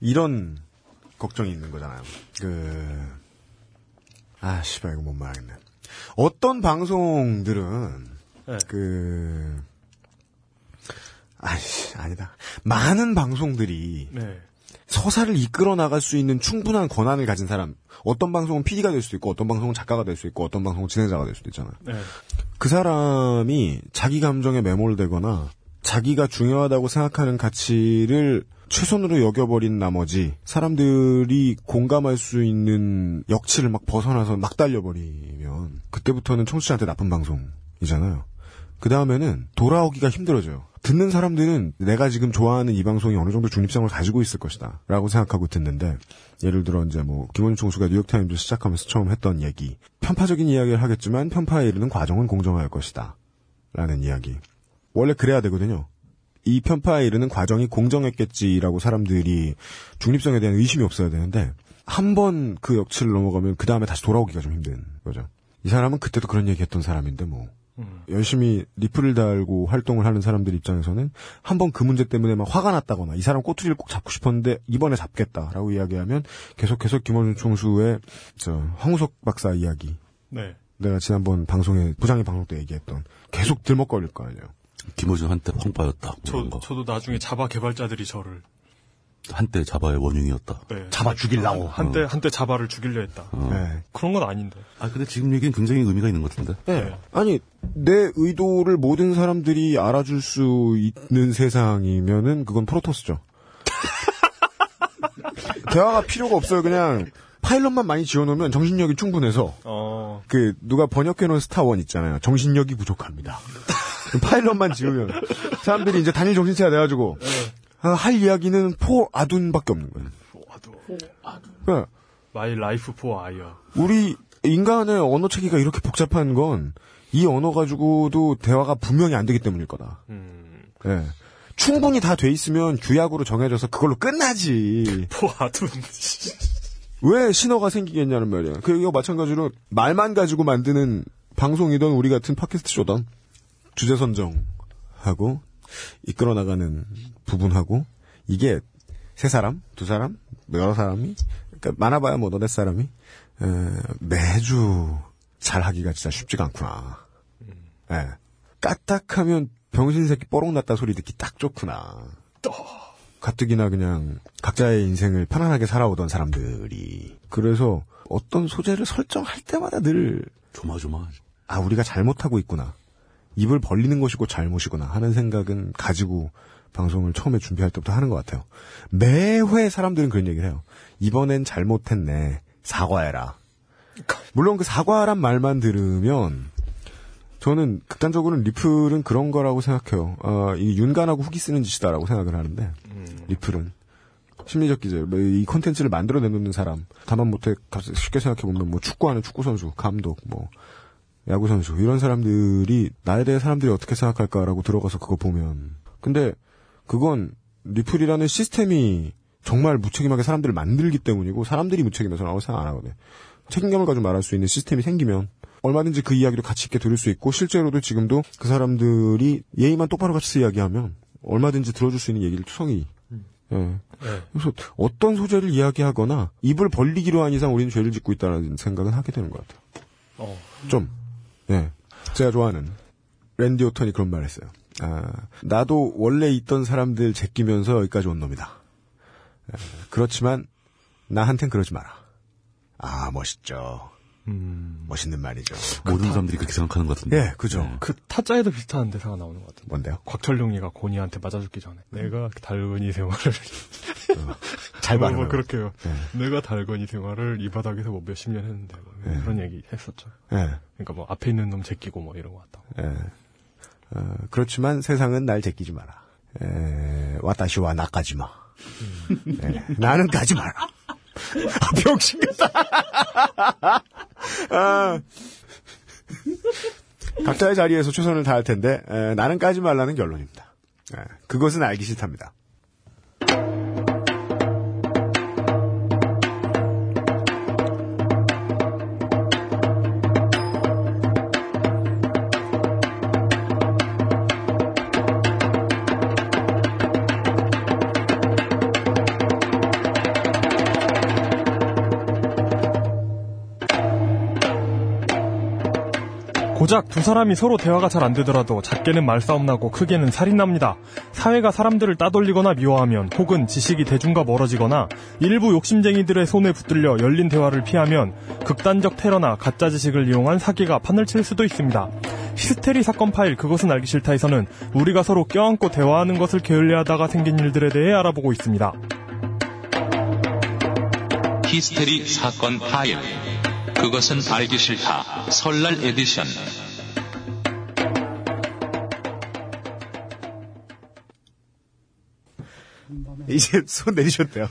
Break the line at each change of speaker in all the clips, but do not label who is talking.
이런 걱정이 있는 거잖아요. 그, 아, 씨발, 이거 못 말하겠네. 어떤 방송들은,
네.
그, 아이씨, 아니다. 많은 방송들이
네.
서사를 이끌어 나갈 수 있는 충분한 권한을 가진 사람, 어떤 방송은 PD가 될 수도 있고, 어떤 방송은 작가가 될수 있고, 어떤 방송은 진행자가 될 수도 있잖아요.
네.
그 사람이 자기 감정에 매몰되거나 자기가 중요하다고 생각하는 가치를 최선으로 여겨버린 나머지 사람들이 공감할 수 있는 역치를 막 벗어나서 막 달려버리면 그때부터는 청취자한테 나쁜 방송이잖아요. 그 다음에는 돌아오기가 힘들어져요. 듣는 사람들은 내가 지금 좋아하는 이 방송이 어느 정도 중립성을 가지고 있을 것이다. 라고 생각하고 듣는데, 예를 들어 이제 뭐, 김원준 총수가 뉴욕타임즈 시작하면서 처음 했던 얘기. 편파적인 이야기를 하겠지만, 편파에 이르는 과정은 공정할 것이다. 라는 이야기. 원래 그래야 되거든요. 이 편파에 이르는 과정이 공정했겠지라고 사람들이 중립성에 대한 의심이 없어야 되는데, 한 번 그 역치를 넘어가면 그 다음에 다시 돌아오기가 좀 힘든 거죠. 이 사람은 그때도 그런 얘기 했던 사람인데 뭐,
음.
열심히 리플을 달고 활동을 하는 사람들 입장에서는 한 번 그 문제 때문에 막 화가 났다거나 이 사람 꼬투리를 꼭 잡고 싶었는데 이번에 잡겠다라고 이야기하면 계속해서 김원준 총수의 저 황우석 박사 이야기
네.
내가 지난번 방송에 부장의 방송 때 얘기했던 계속 들먹거릴 거 아니에요.
김호준 한때 펑파였다. 뭐
저,
거.
저도 나중에 자바 개발자들이 저를
한때 자바의 원흉이었다.
네.
잡아 죽일라고.
한때 한때 자바를 죽이려 했다.
네.
그런 건 아닌데.
아 근데 지금 얘기는 굉장히 의미가 있는 것 같은데.
네. 아니 내 의도를 모든 사람들이 알아줄 수 있는 세상이면은 그건 프로토스죠. 대화가 필요가 없어요. 그냥 pylon만 많이 지어놓으면 정신력이 충분해서
어.
그 누가 번역해놓은 스타 one 있잖아요. 정신력이 부족합니다. pylon만 지으면 사람들이 이제 단일 정신체가 돼가지고 아, 할 이야기는 for Adun밖에 없는 거예요.
와도
그러니까
My life for Aiur.
우리 인간의 언어 체계가 이렇게 복잡한 건 이 언어 가지고도 대화가 분명히 안 되기 때문일 거다.
음.
예. 충분히 다 돼 있으면 규약으로 정해져서 그걸로 끝나지.
For Adun.
왜 신호가 생기겠냐는 말이야. 그 이거 마찬가지로 말만 가지고 만드는 방송이던 우리 같은 팟캐스트 쇼던 주제 선정하고 이끌어 나가는 부분하고 이게 세 사람, 두 사람, 여러 사람이 그러니까 많아봐야 뭐 너네 사람이 에, 매주 잘 하기가 진짜 쉽지가 않구나. 예. 까딱하면 병신 새끼 뽀록 났다 소리 듣기 딱 좋구나. 가뜩이나 그냥 각자의 인생을 편안하게 살아오던 사람들이 그래서 어떤 소재를 설정할 때마다 늘
조마조마.
아, 우리가 잘못하고 있구나. 입을 벌리는 것이고 잘못이구나 하는 생각은 가지고 방송을 처음에 준비할 때부터 하는 것 같아요. 매회 사람들은 그런 얘기를 해요. 이번엔 잘못했네. 사과해라. 물론 그 사과란 말만 들으면 저는 극단적으로는 리플은 그런 거라고 생각해요. 어, 이 윤간하고 후기 쓰는 짓이다라고 생각을 하는데 리플은 심리적 기제, 뭐이 콘텐츠를 만들어 내놓는 사람, 다만 못해 쉽게 생각해 보면 뭐 축구하는 축구 선수, 감독, 뭐 야구 선수 이런 사람들이 나에 대해 사람들이 어떻게 생각할까라고 들어가서 그거 보면 근데 그건 리플이라는 시스템이 정말 무책임하게 사람들을 만들기 때문이고 사람들이 무책임해서라고 생각 안 하거든. 책임감을 가지고 말할 수 있는 시스템이 생기면 얼마든지 그 이야기도 가치 있게 들을 수 있고 실제로도 지금도 그 사람들이 예의만 똑바로 같이 이야기하면 얼마든지 들어줄 수 있는 얘기를 투성이 예.
네.
그래서 어떤 소재를 이야기하거나 입을 벌리기로 한 이상 우리는 죄를 짓고 있다는 생각은 하게 되는 것 같아요.
어.
좀, 예. 제가 좋아하는 랜디 오턴이 그런 말 했어요. 아, 나도 원래 있던 사람들 제끼면서 여기까지 온 놈이다. 에, 그렇지만, 나한텐 그러지 마라. 아, 멋있죠.
음.
멋있는 말이죠.
모든 사람들이 그렇게 생각하는 것 같은데.
예, 그죠.
그 타짜에도 비슷한 대사가 나오는 것 같은데.
뭔데요?
곽철룡이가 고니한테 맞아 죽기 전에 내가 달건이 생활을
잘
뭐,
말해요.
뭐 그렇게요.
예.
내가 달건이 생활을 이 바닥에서 뭐 몇십 년 했는데 뭐
예.
그런 얘기 했었죠.
예,
그러니까 뭐 앞에 있는 놈 제끼고 뭐 이런 거 같다고.
예. 어, 그렇지만 세상은 날 제끼지 마라. 에, 와타시와 나까지 마. 예, 나는 가지 마라. 아, 병신 같다. 아. 각자의 자리에서 최선을 다할 텐데 에, 나는 까지 말라는 결론입니다. 예, 그것은 알기 싫답니다.
고작 두 사람이 서로 대화가 잘 안 되더라도 작게는 말싸움 나고 크게는 살인 납니다. 사회가 사람들을 따돌리거나 미워하면 혹은 지식이 대중과 멀어지거나 일부 욕심쟁이들의 손에 붙들려 열린 대화를 피하면 극단적 테러나 가짜 지식을 이용한 사기가 판을 칠 수도 있습니다. 히스테리 사건 파일 그것은 알기 싫다에서는 우리가 서로 껴안고 대화하는 것을 게을리하다가 생긴 일들에 대해 알아보고 있습니다.
히스테리 사건 파일. 그것은 알기 싫다. 설날 에디션.
이제 손 내리셨대요.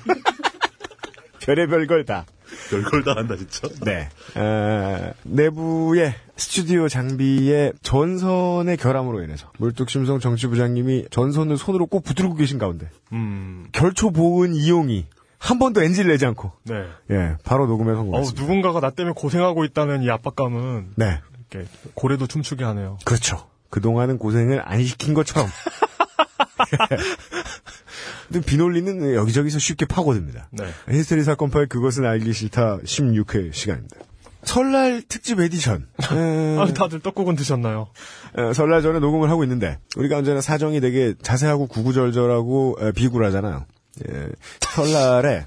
별의별 걸 다.
별걸 다 한다, 진짜.
네. 어, 내부의 스튜디오 장비의 전선의 결함으로 인해서 물뚝심성 정치부장님이 전선을 손으로 꼭 붙들고 계신 가운데
음,
결초 보은 이용이 한 번도 엔지를 내지 않고
네.
예 바로 녹음에 성공했습니다.
누군가가 나 때문에 고생하고 있다는 이 압박감은
네,
이렇게 고래도 춤추게 하네요.
그렇죠. 그동안은 고생을 안 시킨 것처럼. 근데 비논리는 여기저기서 쉽게 파고듭니다.
네.
히스테리 사건 파일 그것은 알기 싫다 16회 시간입니다. 설날 특집 에디션. 에,
아, 다들 떡국은 드셨나요?
에, 설날 전에 녹음을 하고 있는데 우리가 언제나 사정이 되게 자세하고 구구절절하고 에, 비굴하잖아요. 예, 설날에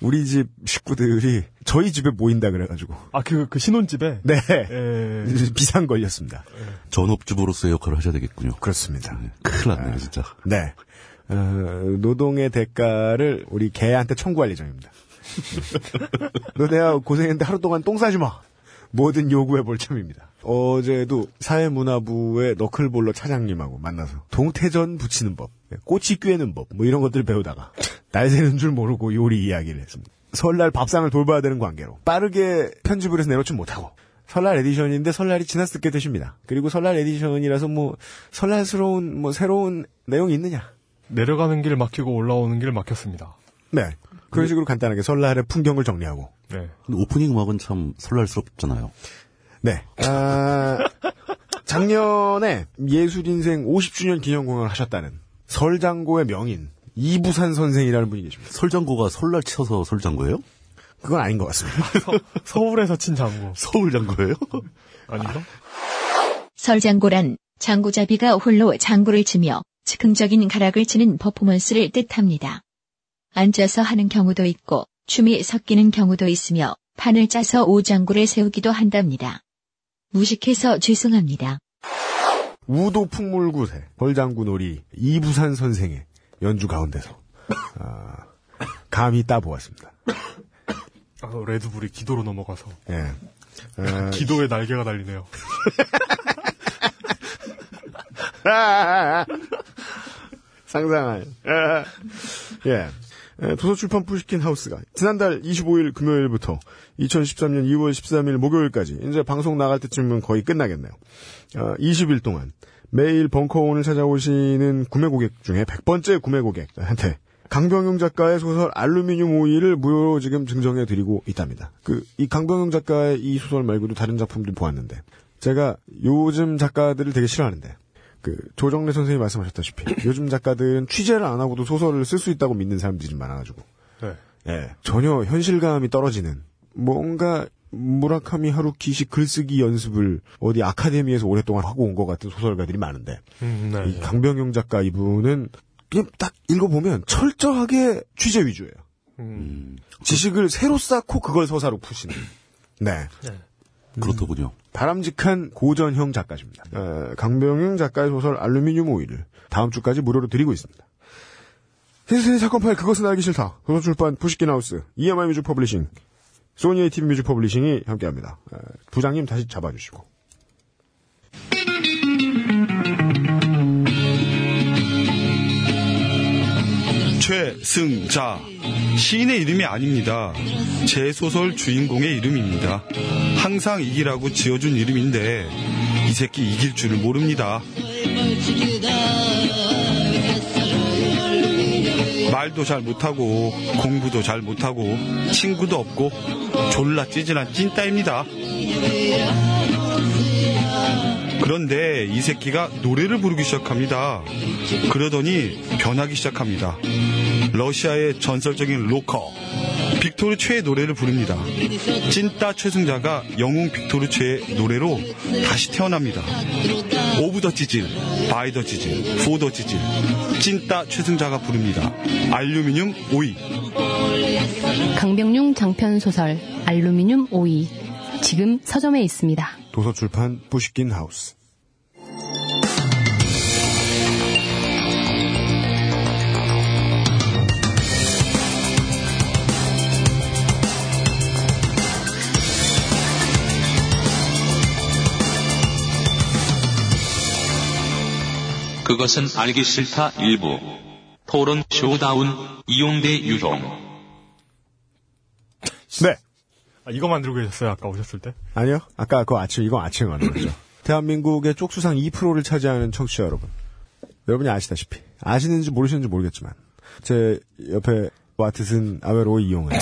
우리 집 식구들이 저희 집에 모인다 그래가지고
아, 그, 그 신혼집에?
네
에,
비상 걸렸습니다.
전업주부로서의 역할을 하셔야 되겠군요.
그렇습니다.
큰일 났네요, 진짜.
네. 어, 노동의 대가를 우리 개한테 청구할 예정입니다. 너 내가 고생했는데 하루 동안 똥 싸지 마. 뭐든 요구해 볼 참입니다. 어제도 사회문화부의 너클볼러 차장님하고 만나서 동태전 붙이는 법, 꼬치 꿰는 법, 뭐 이런 것들을 배우다가 날 새는 줄 모르고 요리 이야기를 했습니다. 설날 밥상을 돌봐야 되는 관계로 빠르게 편집을 해서 내놓지 못하고 설날 edition인데 설날이 지났을 게 되십니다. 그리고 설날 edition이라서 뭐 설날스러운 뭐 새로운 내용이 있느냐?
내려가는 길 막히고 올라오는 길 막혔습니다.
네. 그런 식으로 간단하게 설날의 풍경을 정리하고.
네.
오프닝 음악은 참 설날스럽잖아요.
네. 아, 작년에 예술인생 50주년 기념 공연을 하셨다는 설장고의 명인 이부산 선생이라는 분이 계십니다.
설장고가 설날 쳐서 설장고예요?
그건 아닌 것 같습니다.
서울에서 친 장구.
서울장고예요?
아닌가?
설장고란 장구잡이가 홀로 장구를 치며 즉흥적인 가락을 치는 퍼포먼스를 뜻합니다. 앉아서 하는 경우도 있고 춤이 섞이는 경우도 있으며 판을 짜서 오장구를 세우기도 한답니다. 무식해서 죄송합니다.
우도 풍물구세 벌장구 놀이 이부산 선생의 연주 가운데서 아, 감히 따보았습니다.
아, 레드불이 기도로 넘어가서.
예. 아,
기도에 날개가 달리네요.
상상할. 아, 예. 에, 도서출판 푸시킨 하우스가 지난달 25일 금요일부터 2013년 2월 13일 목요일까지 이제 방송 나갈 때쯤이면 거의 끝나겠네요. 어, 20일 동안 매일 벙커원을 찾아오시는 구매 고객 중에 100번째 구매 고객한테 강병용 작가의 소설 알루미늄 오일을 무료로 지금 증정해 드리고 있답니다. 그 이 강병용 작가의 이 소설 말고도 다른 작품들 보았는데 제가 요즘 작가들을 되게 싫어하는데 그 조정래 선생님이 말씀하셨다시피 요즘 작가들은 취재를 안 하고도 소설을 쓸 수 있다고 믿는 사람들이 좀 많아가지고
네.
예 전혀 현실감이 떨어지는 뭔가 무라카미 하루키식 글쓰기 연습을 어디 아카데미에서 오랫동안 하고 온 것 같은 소설가들이 많은데
음, 네.
이 강병용 작가 이분은 그냥 딱 읽어보면 철저하게 취재 위주예요.
음,
지식을 새로 쌓고 그걸 서사로 푸시는. 네.
그렇더군요.
바람직한 고전형 작가십니다. 어, 강병용 작가의 소설 알루미늄 오일을 다음 주까지 무료로 드리고 있습니다. 히스테리 사건 파일 그것은 알기 싫다. 도서출판 푸시킨하우스 EMI Music Publishing Sony ATV Music Publishing이 함께합니다. 어, 부장님 다시 잡아주시고
최승자 시인의 이름이 아닙니다. 제 소설 주인공의 이름입니다. 항상 이기라고 지어준 이름인데 이 새끼 이길 줄을 모릅니다. 말도 잘 못하고 공부도 잘 못하고 친구도 없고 졸라 찌질한 찐따입니다. 그런데 이 새끼가 노래를 부르기 시작합니다. 그러더니 변하기 시작합니다. 러시아의 전설적인 로커 빅토르 최의 노래를 부릅니다. 찐따 최승자가 영웅 빅토르 최의 노래로 다시 태어납니다. of the 지질, by the 지질, for the 지질, 찐따 최승자가 부릅니다. 알루미늄 오이.
강병용 장편 소설 알루미늄 오이 지금 서점에 있습니다.
도서출판 푸시킨 하우스.
그것은 알기 싫다 일부. 토론 showdown 이용 대 유형.
네.
아, 이거 만들고 계셨어요, 아까 오셨을 때?
아니요. 아까 그거 아침, 이거 아침에 가는 거죠. 대한민국의 쪽수상 2%를 차지하는 청취자 여러분. 여러분이 아시다시피. 아시는지 모르시는지 모르겠지만. 제 옆에 와트슨 아웨로 이용은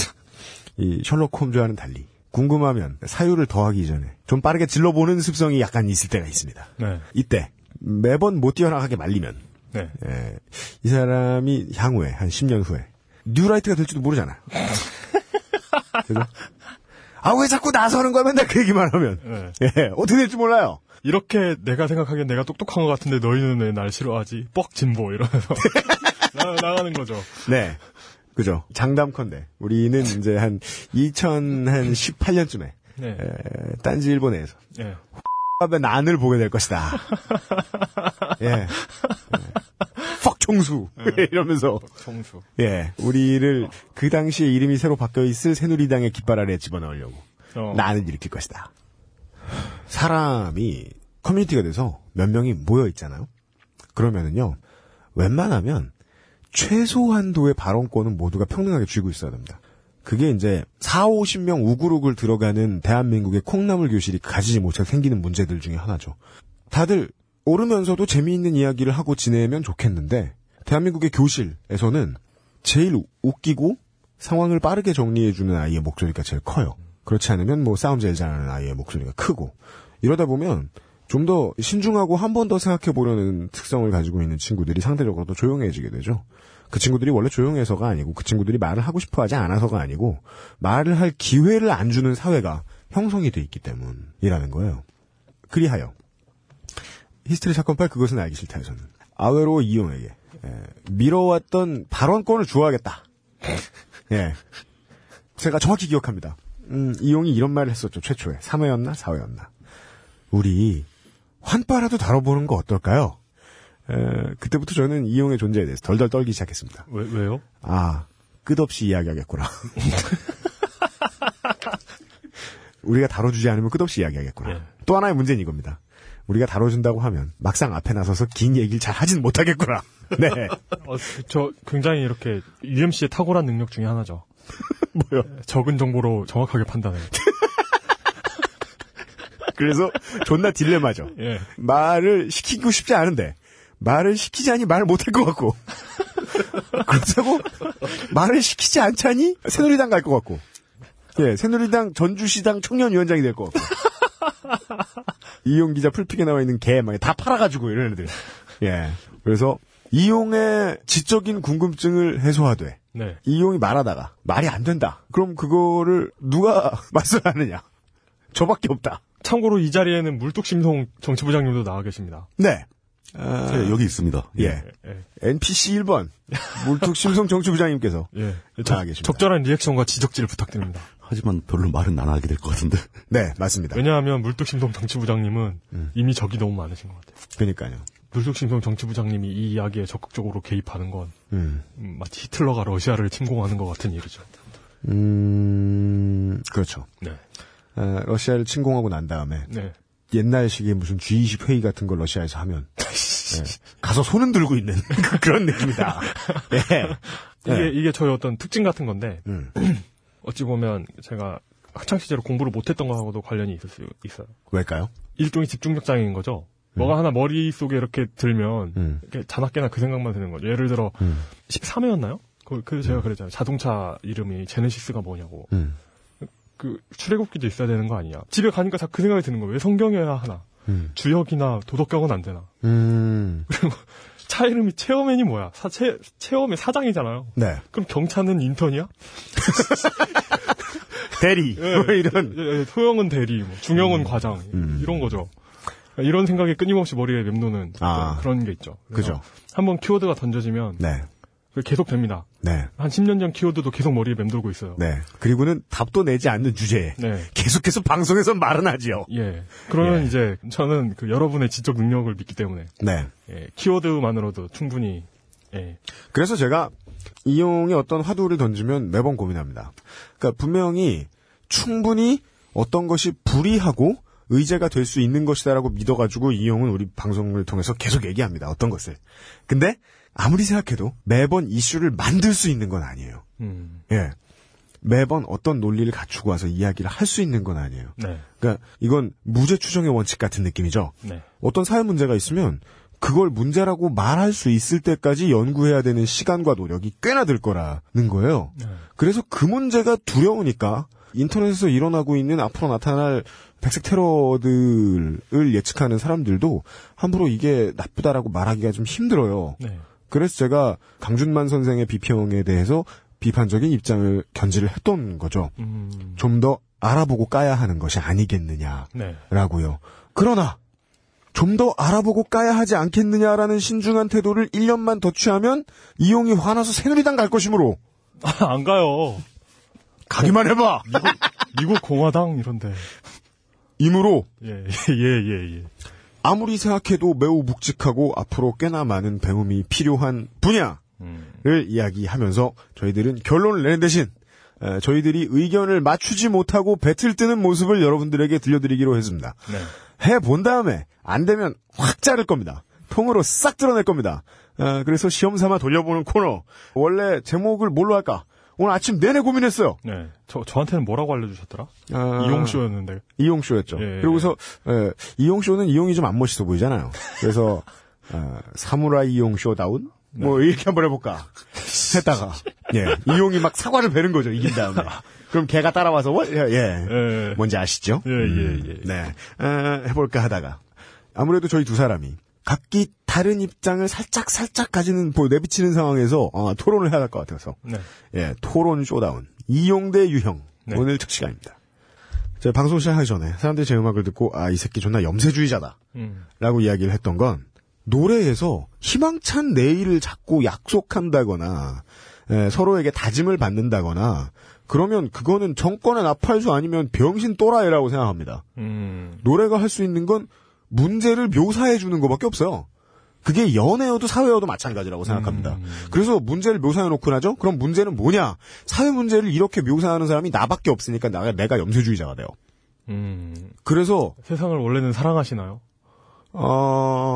이 셜록 홈즈와는 달리 궁금하면 사유를 더하기 전에 좀 빠르게 질러보는 습성이 약간 있을 때가 있습니다.
네.
이때 매번 못 뛰어나가게 말리면
네.
예, 이 사람이 향후에 한 10년 후에 뉴라이트가 될지도 모르잖아. 그죠? 아 왜 자꾸 나서는 거야 맨날 그 얘기만 하면
네.
예, 어떻게 될지 몰라요.
이렇게 내가 생각하기엔 내가 똑똑한 것 같은데 너희는 왜 날 싫어하지? 뻑 진보 이러면서 나, 나가는 거죠.
네. 그죠. 장담컨대. 우리는 이제 한 2018년쯤에,
네.
딴지 일본에서,
네.
밥의 난을 보게 될 것이다. 예. 예. 퍽 총수. 이러면서,
청수.
예. 우리를 그 당시에 이름이 새로 바뀌어 있을 새누리당의 깃발 아래에 집어넣으려고,
어.
난을 일으킬 것이다. 사람이 커뮤니티가 돼서 몇 명이 모여 있잖아요. 그러면은요, 웬만하면 최소한도의 발언권은 모두가 평등하게 쥐고 있어야 됩니다. 그게 이제 4, 50명 우그룩을 들어가는 대한민국의 콩나물 교실이 가지지 못해 생기는 문제들 중에 하나죠. 다들 오르면서도 재미있는 이야기를 하고 지내면 좋겠는데 대한민국의 교실에서는 제일 웃기고 상황을 빠르게 정리해주는 아이의 목소리가 제일 커요. 그렇지 않으면 뭐 싸움 제일 잘하는 아이의 목소리가 크고 이러다 보면 좀 더 신중하고 한 번 더 생각해 보려는 특성을 가지고 있는 친구들이 상대적으로 더 조용해지게 되죠. 그 친구들이 원래 조용해서가 아니고 그 친구들이 말을 하고 싶어 하지 않아서가 아니고 말을 할 기회를 안 주는 사회가 형성이 돼 있기 때문이라는 거예요. 그리하여 히스테리 사건 팔 그것은 알기 싫다에서는 아웨로 이용에게 예, 밀어왔던 발언권을 주어야겠다. 예. 제가 정확히 기억합니다. 음, 이용이 이런 말을 했었죠. 최초에. 3회였나? 4회였나? 우리 환빠라도 다뤄보는 거 어떨까요? 에, 그때부터 저는 이용의 존재에 대해서 덜덜 떨기 시작했습니다.
왜, 왜요?
아, 끝없이 이야기하겠구나. 우리가 다뤄주지 않으면 끝없이 이야기하겠구나.
예.
또 하나의 문제는 이겁니다. 우리가 다뤄준다고 하면 막상 앞에 나서서 긴 얘기를 잘 하진 못하겠구나. 네.
어, 저 굉장히 이렇게 UMC의 탁월한 능력 중에 하나죠.
뭐요?
적은 정보로 정확하게 판단해요.
그래서 존나 딜레마죠.
예.
말을 시키고 싶지 않은데 말을 시키자니 말 못할 것 같고 그렇다고 말을 시키지 않자니 새누리당 갈 것 같고 예 새누리당 전주시당 청년위원장이 될 것 같고 이용 기자 풀픽에 나와 있는 개막다 팔아가지고 이런 애들 예 그래서 이용의 지적인 궁금증을 해소하되
네.
이용이 말하다가 말이 안 된다 그럼 그거를 누가 맞서하느냐 저밖에 없다
참고로 이 자리에는 물뚝심송 정치부장님도 나와 계십니다.
네
네, 여기 있습니다.
예.
예.
NPC 1번 물뚝심송 정치부장님께서
예.
나와 계십니다.
적절한 리액션과 지적질을 부탁드립니다.
하지만 별로 말은 안 하게 될 것 같은데.
네 맞습니다.
왜냐하면 물뚝심송 정치부장님은
음.
이미 적이 너무 많으신 것 같아요.
그러니까요.
물뚝심송 정치부장님이 이 이야기에 적극적으로 개입하는 건
음,
음, 마치 히틀러가 러시아를 침공하는 것 같은 일이죠.
음, 그렇죠.
네.
아, 러시아를 침공하고 난 다음에
네.
옛날식의 무슨 G20 회의 같은 걸 러시아에서 하면 예, 가서 손은 들고 있는 그런 느낌이다. 예.
이게,
네.
이게 저의 어떤 특징 같은 건데,
음,
어찌 보면 제가 학창 시절에 공부를 못했던 거하고도 관련이 있을 수 있어요.
왜일까요?
일종의 집중력 장애인 거죠. 뭐가 하나 머릿속에 이렇게 들면,
음.
이렇게 자나깨나 그 생각만 드는 거죠. 예를 들어,
음.
13회였나요? 그, 그 제가 그랬잖아요. 자동차 이름이 제네시스가 뭐냐고.
음,
그 출애굽기도 있어야 되는 거 아니냐. 집에 가니까 자그 생각이 드는 거예요. 왜 성경이어야 하나.
음,
주역이나 도덕경은 안 되나.
음,
차 이름이 체어맨이 뭐야? 사, 체, 체어맨 사장이잖아요.
네.
그럼 경차는 인턴이야?
대리.
예,
뭐 이런.
예, 예, 소형은 대리, 뭐, 중형은 과장 이런 거죠. 그러니까 이런 생각이 끊임없이 머리에 맴도는
아.
좀 그런 게 있죠.
그죠.
한번 키워드가 던져지면
네.
계속 됩니다.
네.
한 10년 전 키워드도 계속 머리에 맴돌고 있어요.
네. 그리고는 답도 내지 않는 주제에
네.
계속해서 방송에서 말은 하지요.
예. 그러면
예.
이제 저는 그 여러분의 지적 능력을 믿기 때문에
네.
예, 키워드만으로도 충분히 예.
그래서 제가 이용이 어떤 화두를 던지면 매번 고민합니다. 그러니까 분명히 충분히 어떤 것이 불이하고 의제가 될 수 있는 것이다라고 믿어가지고 이용은 우리 방송을 통해서 계속 얘기합니다. 어떤 것을. 근데 아무리 생각해도 매번 이슈를 만들 수 있는 건 아니에요.
음.
예. 매번 어떤 논리를 갖추고 와서 이야기를 할 수 있는 건 아니에요.
네.
그러니까 이건 무죄 추정의 원칙 같은 느낌이죠.
네.
어떤 사회 문제가 있으면 그걸 문제라고 말할 수 있을 때까지 연구해야 되는 시간과 노력이 꽤나 들 거라는 거예요.
네.
그래서 그 문제가 두려우니까 인터넷에서 일어나고 있는 앞으로 나타날 백색 테러들을 예측하는 사람들도 함부로 이게 나쁘다라고 말하기가 좀 힘들어요.
네.
그래서 제가 강준만 선생의 비평에 대해서 비판적인 입장을 견지를 했던 거죠.
음.
좀더 알아보고 까야 하는 것이 아니겠느냐.
네.
라고요. 그러나 좀 더 알아보고 까야 하지 않겠느냐라는 신중한 태도를 1년만 더 취하면 이용이 화나서 새누리당 갈 것이므로
아, 안 가요.
가기만 해봐.
미국 공화당 이런데.
이므로
예, 예, 예, 예.
아무리 생각해도 매우 묵직하고 앞으로 꽤나 많은 배움이 필요한 분야를
음.
이야기하면서 저희들은 결론을 내는 대신 에, 저희들이 의견을 맞추지 못하고 배틀 뜨는 모습을 여러분들에게 들려드리기로 했습니다.
네.
해본 다음에 안 되면 확 자를 겁니다. 통으로 싹 드러낼 겁니다. 어, 그래서 시험 삼아 돌려보는 코너. 원래 제목을 뭘로 할까? 오늘 아침 내내 고민했어요.
네. 저, 저한테는 뭐라고 알려주셨더라?
아,
이용쇼였는데.
이용쇼였죠.
예.
그리고서 에, 이용쇼는 이용이 좀 안 멋있어 보이잖아요. 그래서 어, 사무라이 이용쇼다운 뭐 이렇게 한번 해볼까 했다가 예 이용이 막 사과를 베는 거죠 이긴 다음에 그럼 걔가 따라와서 뭐? 예, 예.
예.
뭔지 아시죠?
예, 예, 예.
네 어, 해볼까 하다가 아무래도 저희 두 사람이 각기 다른 입장을 살짝 살짝 가지는 뭐 내비치는 상황에서 어, 토론을 해야 할 것 같아서
네.
예, 토론 showdown. 이용 대 유형.
네.
오늘 특 시간입니다. 제가 방송 시작하기 전에 사람들이 제 음악을 듣고, 아, 이 새끼 존나 염세주의자다.
음.
라고 이야기를 했던 건, 노래에서 희망찬 내일을 자꾸 약속한다거나, 예, 서로에게 다짐을 받는다거나, 그러면 그거는 정권의 나팔수 아니면 병신 또라이라고 생각합니다.
음.
노래가 할 수 있는 건 문제를 묘사해 주는 것밖에 없어요. 그게 연애여도 사회여도 마찬가지라고 생각합니다. 그래서 문제를 묘사해 놓고 나죠? 그럼 문제는 뭐냐? 사회 문제를 이렇게 묘사하는 사람이 나밖에 없으니까 나, 내가 염세주의자가 돼요.
음.
그래서,
세상을 원래는 사랑하시나요?
어,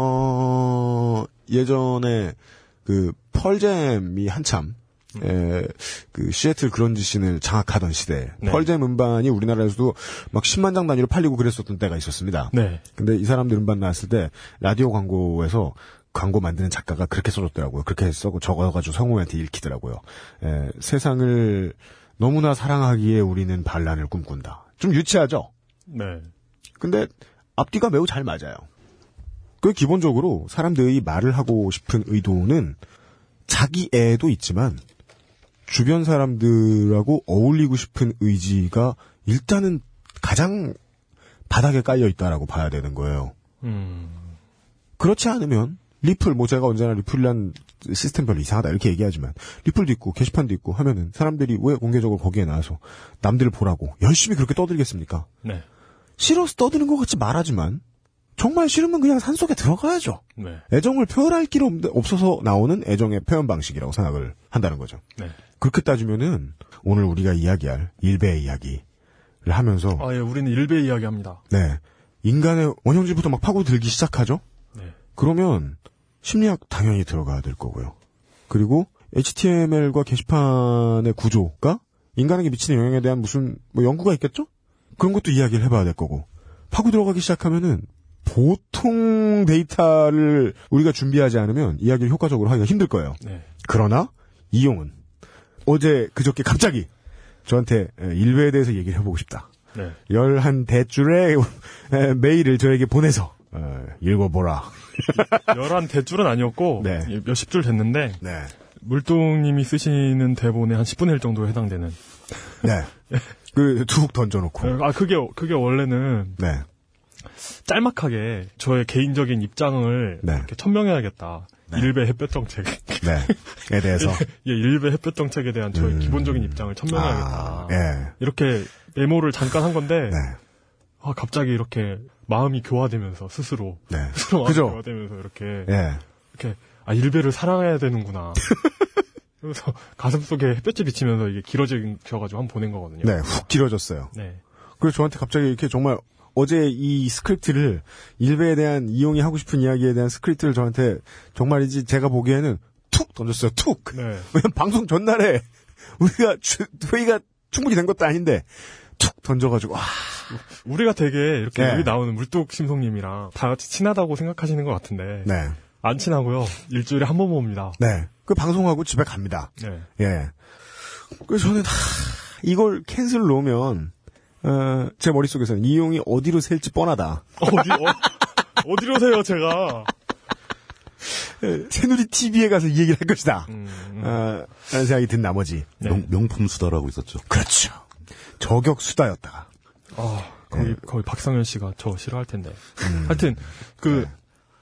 예전에 그 펄잼이 한참 에, 그 시애틀 그런지 씬을 장악하던 시대
네.
펄잼 음반이 우리나라에서도 막 10만 장 단위로 팔리고 그랬었던 때가 있었습니다.
네.
근데 이 사람들 음반 나왔을 때 라디오 광고에서 광고 만드는 작가가 그렇게 써줬더라고요. 그렇게 써고 적어가지고 성우한테 읽히더라고요. 에, 세상을 너무나 사랑하기에 우리는 반란을 꿈꾼다. 좀 유치하죠?
네.
근데 앞뒤가 매우 잘 맞아요. 그 기본적으로 사람들이 말을 하고 싶은 의도는 자기 애도 있지만 주변 사람들하고 어울리고 싶은 의지가 일단은 가장 바닥에 깔려 있다라고 봐야 되는 거예요.
음.
그렇지 않으면 리플 뭐 제가 언제나 리플이란 시스템 별로 이상하다 이렇게 얘기하지만 리플도 있고 게시판도 있고 하면은 사람들이 왜 공개적으로 거기에 나와서 남들을 보라고 열심히 그렇게 떠들겠습니까?
네.
싫어서 떠드는 것 같이 말하지만 정말 싫으면 그냥 산속에 들어가야죠.
네.
애정을 표현할 길 없- 없어서 나오는 애정의 표현 방식이라고 생각을 한다는 거죠.
네.
그렇게 따지면은 오늘 우리가 이야기할 일베의 이야기를 하면서
아, 예, 우리는 일배 이야기 합니다.
네 인간의 원형질부터 막 파고들기 시작하죠.
네.
그러면 심리학 당연히 들어가야 될 거고요. 그리고 HTML과 게시판의 구조가 인간에게 미치는 영향에 대한 무슨 뭐 연구가 있겠죠? 그런 것도 이야기를 해봐야 될 거고 파고 들어가기 시작하면은 보통 데이터를 우리가 준비하지 않으면 이야기를 효과적으로 하기가 힘들 거예요.
네.
그러나 이용은 어제 그저께 갑자기 저한테 일베에 대해서 얘기를 해보고 싶다.
네.
열한 대줄의 에, 메일을 저에게 보내서 어, 읽어보라.
열한 대줄은 아니었고
네.
예, 몇십 줄 됐는데
네.
물뚱님이 쓰시는 대본의 한 10분의 1 정도에 해당되는.
네. 그, 툭 던져놓고.
아 그게 그게 원래는
네.
짤막하게 저의 개인적인 입장을
네.
이렇게 천명해야겠다. 일베 햇볕 정책.
네. 에 대해서.
예, 일베 햇볕 정책에 대한 저의
음.
기본적인 입장을 천명해야겠다.
아, 예.
이렇게 메모를 잠깐 한 건데
네.
아, 갑자기 이렇게 마음이 교화되면서 스스로
네.
스스로 마음이
그죠?
교화되면서 이렇게
예.
이렇게 아 일베를 사랑해야 되는구나. 그래서 가슴 속에 햇볕이 비치면서 이게 길어져가지고 한 번 보낸 거거든요.
네. 훅 길어졌어요.
네.
그래서 저한테 갑자기 이렇게 정말 어제 이 스크립트를 일베에 대한 이용이 하고 싶은 이야기에 대한 스크립트를 저한테 정말이지 제가 보기에는 툭 던졌어요. 툭.
네.
왜냐면 방송 전날에 우리가 주- 회의가 충분히 된 것도 아닌데 툭 던져가지고 와.
우리가 되게 이렇게
네.
여기 나오는 물뚝심송님이랑 다 같이 친하다고 생각하시는 것 같은데
네.
안 친하고요. 일주일에 한 번 봅니다.
네. 그 방송하고 집에 갑니다.
네.
예. 그래서 저는 하, 이걸 cancel 놓으면 어, 제 머릿속에서는 이용이 어디로 셀지 뻔하다.
어디 어, 어디로 세요 제가?
예, 새누리 TV에 가서 이 얘기를 할 것이다.
음, 음.
어, 라는 생각이 든 나머지.
네.
명, 명품 수다라고 있었죠.
그렇죠. 저격 수다였다가.
아, 거기, 거기 박상현 씨가 저 싫어할 텐데.
음.
하여튼, 그,
네.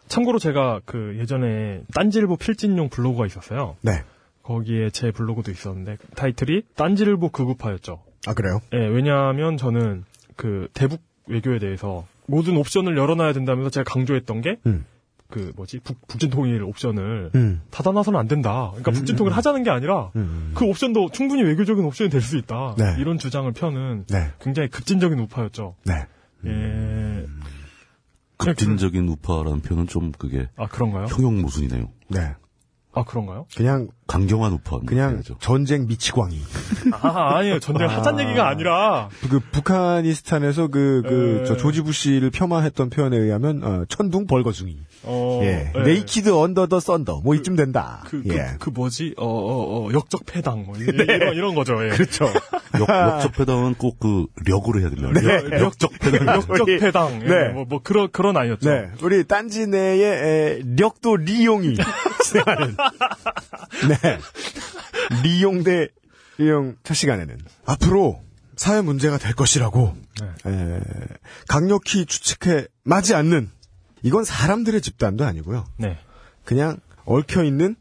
참고로 제가 그 예전에 딴지일보 필진용 블로그가 있었어요.
네.
거기에 제 블로그도 있었는데, 타이틀이 딴지일보 극우파였죠.
아 그래요?
예, 왜냐하면 저는 그 대북 외교에 대해서 모든 옵션을 열어놔야 된다면서 제가 강조했던 게,
음.
그 뭐지, 북, 북진 통일 옵션을
음.
닫아놔서는 안 된다. 그러니까 북진 통일 하자는 게 아니라,
음.
그 옵션도 충분히 외교적인 옵션이 될 수 있다.
네.
이런 주장을 펴는
네.
굉장히 급진적인 우파였죠.
네.
예.
급진적인 우파라는 표현은 좀 그게
아 그런가요?
형용 모순이네요.
네.
아 그런가요?
그냥
강경한 우파.
그냥
해야죠.
전쟁 미치광이.
아 아니에요. 전쟁 하자는 얘기가 아니라
그 북한이스탄에서 그그
에.
저 조지 부시를 폄하했던 표현에 의하면 어, 천둥 벌거숭이.
어
예.
예.
Naked under the thunder. 뭐 이쯤 된다.
그, 그,
예.
그 뭐지? 어, 어, 어, 역적 패당. 뭐, 이- 이런, 이런 거죠. 예.
그렇죠.
역, 역적 패당은 꼭 그 력으로 해야 됩니다.
네.
역 적 패당. 역적 패당. 예.
네.
뭐, 뭐, 그런, 그런 아이였죠.
네. 우리 딴지 내의 에, 력도 리용이 진행하는. 네. 리용 대 리용 첫 시간에는 앞으로 사회 문제가 될 것이라고
네.
에, 강력히 추측해 마지 않는 이건 사람들의 집단도 아니고요.
네.
그냥 얽혀 있는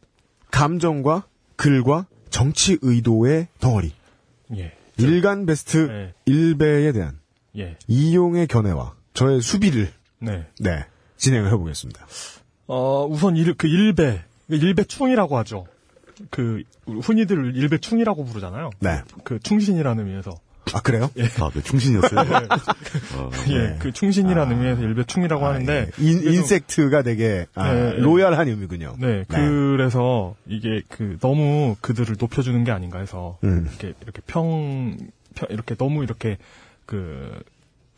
감정과 글과 정치 의도의 덩어리.
예.
일간 베스트
네.
일배에 대한
예.
이용의 견해와 저의 수비를
네.
네 진행을 해보겠습니다.
어, 우선 일, 그 일배. 일배충이라고 하죠. 그, 흔히들 일배충이라고 부르잖아요.
네.
그 충신이라는 의미에서.
아 그래요?
아, 네, 충신이었어요. 어,
예. 그 충신이라는 의미에서 일배충이라고 하는데.
아, 예. 인,
그래서-
인섹트가 되게 아,
네, 네.
로얄한 의미군요.
네, 그래서 이게 그 너무 그들을 높여주는 게 아닌가 해서
음.
이렇게 이렇게 평, 평 이렇게 너무 이렇게 그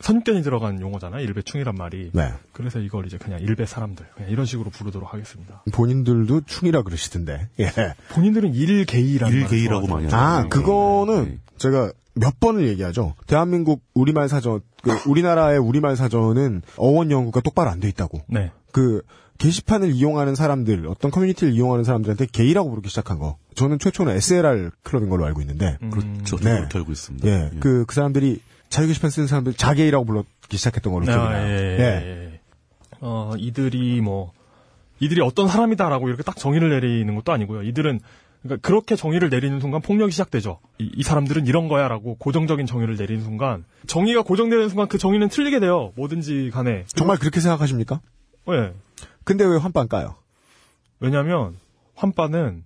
선견이 들어간 용어잖아요. 일배충이란 말이.
네.
그래서 이걸 이제 그냥 일배 사람들 그냥 이런 식으로 부르도록 하겠습니다.
본인들도 충이라 그러시던데. 예.
본인들은 일게이라는
일게이라고 많이 하죠.
아
네.
그거는
네.
제가 몇 번을 얘기하죠. 대한민국 우리말 사전, 그 우리나라의 우리말 사전은 어원 연구가 똑바로 안 돼 있다고.
네.
그 게시판을 이용하는 사람들, 어떤 커뮤니티를 이용하는 사람들한테 게이라고 부르기 시작한 거. 저는 최초는 SLR 클럽인 걸로 알고 있는데,
음,
그렇죠.
네.
그렇게 알고 있습니다.
예, 그, 그 사람들이 자유 게시판 쓰는 사람들 자게이라고 불렀기 시작했던 걸로 기억이
아,
나요.
예, 예, 예. 어, 이들이 뭐, 이들이 어떤 사람이다라고 이렇게 딱 정의를 내리는 것도 아니고요. 이들은, 그러니까 그렇게 정의를 내리는 순간 폭력이 시작되죠. 이, 이 사람들은 이런 거야라고 고정적인 정의를 내리는 순간, 정의가 고정되는 순간 그 정의는 틀리게 돼요. 뭐든지 간에.
정말 그렇게 생각하십니까?
예.
근데 왜 환빵 까요?
왜냐면, 환빠는,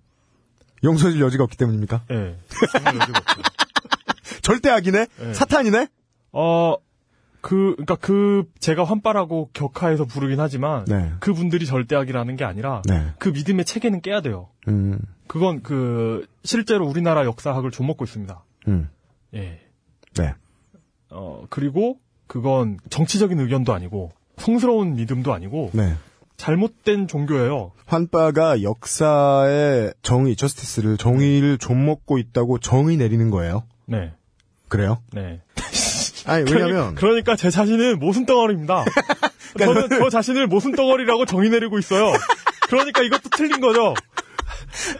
용서질 여지가 없기 때문입니까?
예. 여지가 없죠.
절대 악이네?
네.
사탄이네?
어, 그, 그니까 그, 제가 환빠라고 격하해서 부르긴 하지만,
네.
그 분들이 절대악이라는 게 아니라,
네.
그 믿음의 체계는 깨야 돼요.
음,
그건 그 실제로 우리나라 역사학을 좀먹고 있습니다.
음,
예.
네.
어 그리고 그건 정치적인 의견도 아니고 성스러운 믿음도 아니고
네.
잘못된 종교예요.
환빠가 역사의 정의, 저스티스를, 정의를 좀 먹고 있다고 정의 내리는 거예요.
네.
그래요?
네.
아니, 왜냐면,
그러니까 제 자신은 모순 덩어리입니다. 저는 저 자신을 모순 덩어리라고 정의 내리고 있어요. 그러니까 이것도 틀린 거죠.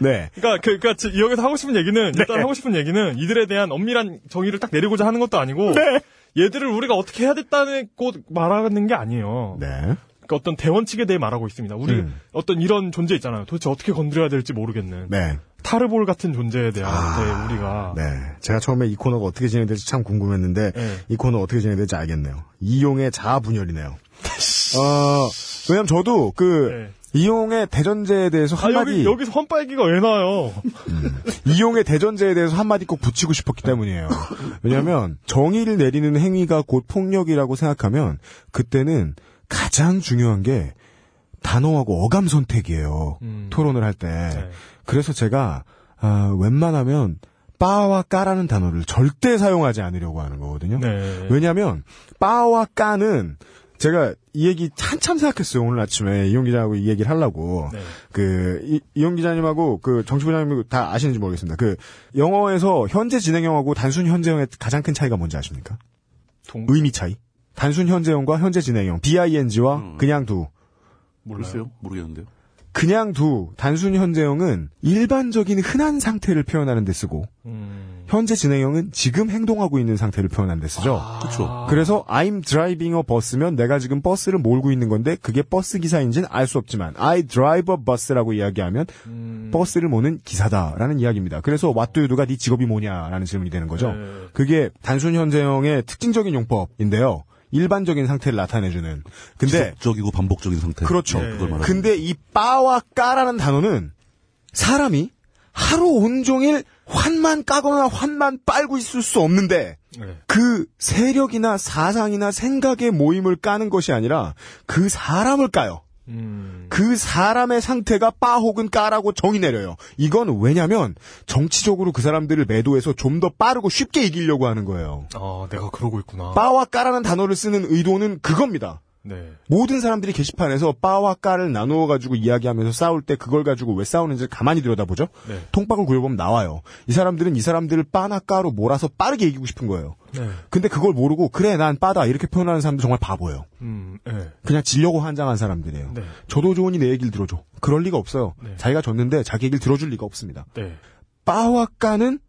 네.
그러니까 그, 그러니까 지- 여기서 하고 싶은 얘기는
네.
일단 하고 싶은 얘기는 이들에 대한 엄밀한 정의를 딱 내리고자 하는 것도 아니고
네.
얘들을 우리가 어떻게 해야 됐다고 말하는 게 아니에요.
네.
그러니까 어떤 대원칙에 대해 말하고 있습니다. 우리
음.
어떤 이런 존재 있잖아요. 도대체 어떻게 건드려야 될지 모르겠는
네.
타르볼 같은 존재에 대한
아,
대 우리가
네. 제가 처음에 이 코너가 어떻게 진행될지 참 궁금했는데
네.
이 코너 어떻게 진행될지 알겠네요. 이용의 자아 분열이네요. 어, 왜냐면 저도 그
네.
이용의 대전제에 대해서
아,
한마디
여기 여기 서 헌빨기가 왜 나요?
이용의 대전제에 대해서 한마디 꼭 붙이고 싶었기 때문이에요. 왜냐하면 정의를 내리는 행위가 곧 폭력이라고 생각하면 그때는 가장 중요한 게 단어하고 어감 선택이에요.
음.
토론을 할 때.
네.
그래서 제가 아, 웬만하면 빠와 까라는 단어를 절대 사용하지 않으려고 하는 거거든요.
네.
왜냐하면 빠와 까는 제가 이 얘기 한참 생각했어요 오늘 아침에 이용 기자하고 이 얘기를 하려고
네.
그 이, 이용 기자님하고 그 정치부장님 다 아시는지 모르겠습니다. 그 영어에서 현재 진행형하고 단순 현재형의 가장 큰 차이가 뭔지 아십니까?
동
의미 차이. 단순 현재형과 현재 진행형 BING와
음.
그냥 두
몰라요.
모르겠는데요.
그냥 두 단순 현재형은 일반적인 흔한 상태를 표현하는 데 쓰고
음.
현재 진행형은 지금 행동하고 있는 상태를 표현하는 데 쓰죠.
그쵸.
그래서 I'm driving a bus면 내가 지금 버스를 몰고 있는 건데 그게 버스 기사인지는 알 수 없지만 I drive a bus라고 이야기하면
음.
버스를 모는 기사다라는 이야기입니다. 그래서 what do you do가 네 직업이 뭐냐라는 질문이 되는 거죠.
네.
그게 단순 현재형의 특징적인 용법인데요. 일반적인 상태를 나타내주는. 근데
지속적이고 반복적인 상태.
그렇죠.
네, 그걸 말하는
근데 이 빠와 까라는 단어는 사람이 하루 온종일 환만 까거나 환만 빨고 있을 수 없는데
네.
그 세력이나 사상이나 생각의 모임을 까는 것이 아니라 그 사람을 까요.
음.
그 사람의 상태가 빠 혹은 까라고 정의 내려요. 이건 왜냐면 정치적으로 그 사람들을 매도해서 좀 더 빠르고 쉽게 이기려고 하는 거예요.
아, 내가 그러고 있구나.
빠와 까라는 단어를 쓰는 의도는 그겁니다.
네.
모든 사람들이 게시판에서 빠와 까를 나누어 가지고 이야기하면서 싸울 때 그걸 가지고 왜 싸우는지 가만히 들여다보죠.
네.
통박을 굴려보면 나와요. 이 사람들은 이 사람들을 빠나 까로 몰아서 빠르게 이기고 싶은 거예요.
네.
근데 그걸 모르고 그래 난 빠다 이렇게 표현하는 사람들 정말 바보예요.
음. 네.
그냥 지려고 환장한 사람들이에요.
네.
저도 좋으니 내 얘기를 들어줘. 그럴 리가 없어요.
네.
자기가 졌는데 자기 얘기를 들어줄 리가 없습니다.
네.
빠와 까는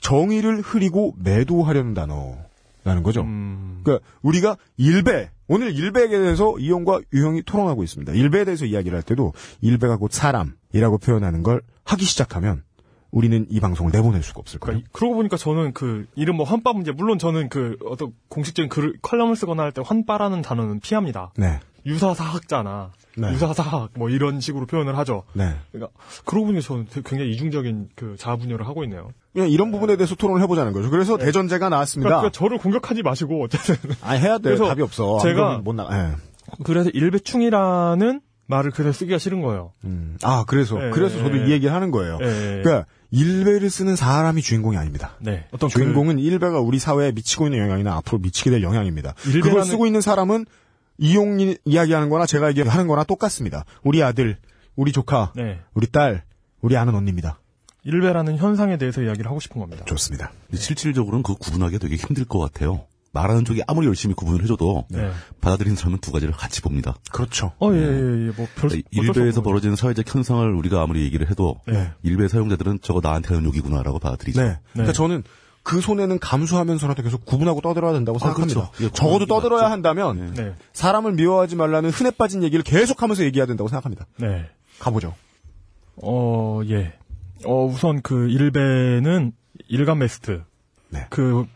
정의를 흐리고 매도하려는 단어라는 거죠.
음.
그러니까 우리가 일배 오늘 일배에 대해서 이용과 유형이 토론하고 있습니다. 일배에 대해서 이야기를 할 때도 일배가 곧 사람이라고 표현하는 걸 하기 시작하면 우리는 이 방송을 내보낼 수가 없을 거예요.
그러니까 이- 그러고 보니까 저는 그 이름 뭐 환빠 문제 물론 저는 그 어떤 공식적인 글 컬럼을 쓰거나 할 때 환빠라는 단어는 피합니다.
네,
유사사학자나
네.
유사사학 뭐 이런 식으로 표현을 하죠.
네.
그러니까 그러고 보니까 저는 굉장히 이중적인 그 자아 분열을 하고 있네요.
그냥 이런 부분에 대해서 토론을 해보자는 거죠. 그래서 대전제가 나왔습니다.
그러니까, 그러니까 저를 공격하지 마시고 어쨌든
아 해야 돼요.
그래서
답이 없어.
제가-
못 나. 예.
그래서 일배충이라는 말을 그래서 쓰기가 싫은 거예요.
음. 아 그래서
예,
그래서 저도
예.
이 얘기를 하는 거예요.
예.
그러니까 일배를 쓰는 사람이 주인공이 아닙니다.
네. 어떤 그-
주인공은 일배가 우리 사회에 미치고 있는 영향이나 앞으로 미치게 될 영향입니다.
일배라는-
그걸 쓰고 있는 사람은 이용이 이야기하는 거나 제가 얘기하는 거나 똑같습니다. 우리 아들, 우리 조카,
네.
우리 딸, 우리 아는 언니입니다.
일배라는 현상에 대해서 이야기를 하고 싶은 겁니다.
좋습니다.
실질적으로는 그 구분하기가 되게 힘들 것 같아요. 말하는 쪽이 아무리 열심히 구분을 해줘도
네.
받아들이는 사람은 두 가지를 같이 봅니다.
그렇죠.
어, 예, 예, 예. 뭐, 별,
그러니까 일베에서 벌어지는 사회적 현상을 우리가 아무리 얘기를 해도
네.
일베 사용자들은 저거 나한테 하는 욕이구나라고 받아들이죠.
네. 그러니까 저는 그 손해는 감수하면서라도 계속 구분하고 떠들어야 된다고 생각합니다.
그렇죠. 예,
적어도 떠들어야
맞죠.
한다면
네.
사람을 미워하지 말라는 흔해 빠진 얘기를 계속하면서 얘기해야 된다고 생각합니다.
네.
가보죠.
어, 예. 어, 우선 그 일베는 일간 베스트.
네.
그,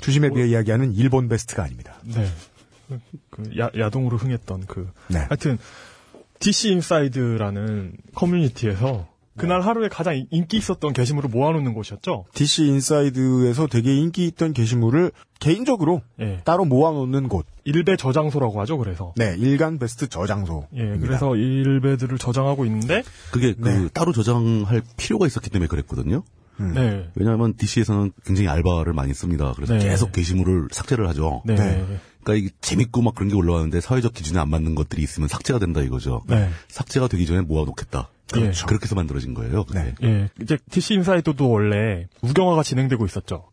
주심에 비해 이야기하는 일본 베스트가 아닙니다.
네. 그, 야, 야동으로 흥했던 그.
네.
하여튼, DC 인사이드라는 커뮤니티에서 그날 하루에 가장 인- 인기 있었던 게시물을 모아놓는 곳이었죠.
DC 인사이드에서 되게 인기 있던 게시물을 개인적으로
예.
따로 모아놓는 곳.
일베 저장소라고 하죠, 그래서.
네, 일간 베스트 저장소.
예, 그래서 일베들을 저장하고 있는데,
그게 그
네.
따로 저장할 필요가 있었기 때문에 그랬거든요.
음.
네.
왜냐하면 DC에서는 굉장히 알바를 많이 씁니다. 그래서
네.
계속 게시물을 삭제를 하죠.
네.
네.
그러니까 이게 재밌고 막 그런 게 올라왔는데 사회적 기준에 안 맞는 것들이 있으면 삭제가 된다 이거죠.
네.
삭제가 되기 전에 모아놓겠다.
그렇죠.
그렇게 해서 만들어진 거예요. 그게.
네.
예, 이제 DC 인사이드도 원래 우경화가 진행되고 있었죠.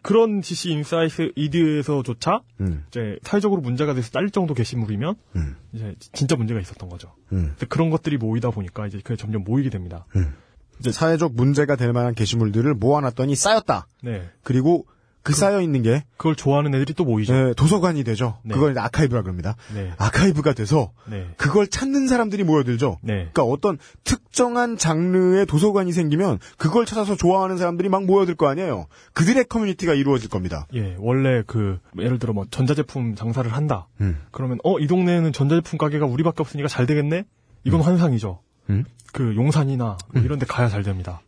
그런 DC 인사이드에서조차
음,
이제 사회적으로 문제가 돼서 잘릴 정도 게시물이면
음,
이제 진짜 문제가 있었던 거죠.
음,
그런 것들이 모이다 보니까 이제 그게 점점 모이게 됩니다.
음. 이제 사회적 문제가 될 만한 게시물들을 모아놨더니 쌓였다.
네.
그리고 그 쌓여 있는 게
그걸 좋아하는 애들이 또 모이죠.
예, 도서관이 되죠.
네.
그걸 아카이브라 그럽니다.
네.
아카이브가 돼서
네.
그걸 찾는 사람들이 모여들죠.
네.
그러니까 어떤 특정한 장르의 도서관이 생기면 그걸 찾아서 좋아하는 사람들이 막 모여들 거 아니에요. 그들의 커뮤니티가 이루어질 겁니다.
예, 원래 그 예를 들어 뭐 전자제품 장사를 한다.
음.
그러면 어 이 동네에는 전자제품 가게가 우리밖에 없으니까 잘 되겠네. 이건 환상이죠.
음?
그 용산이나 뭐 이런 데 가야 잘 됩니다.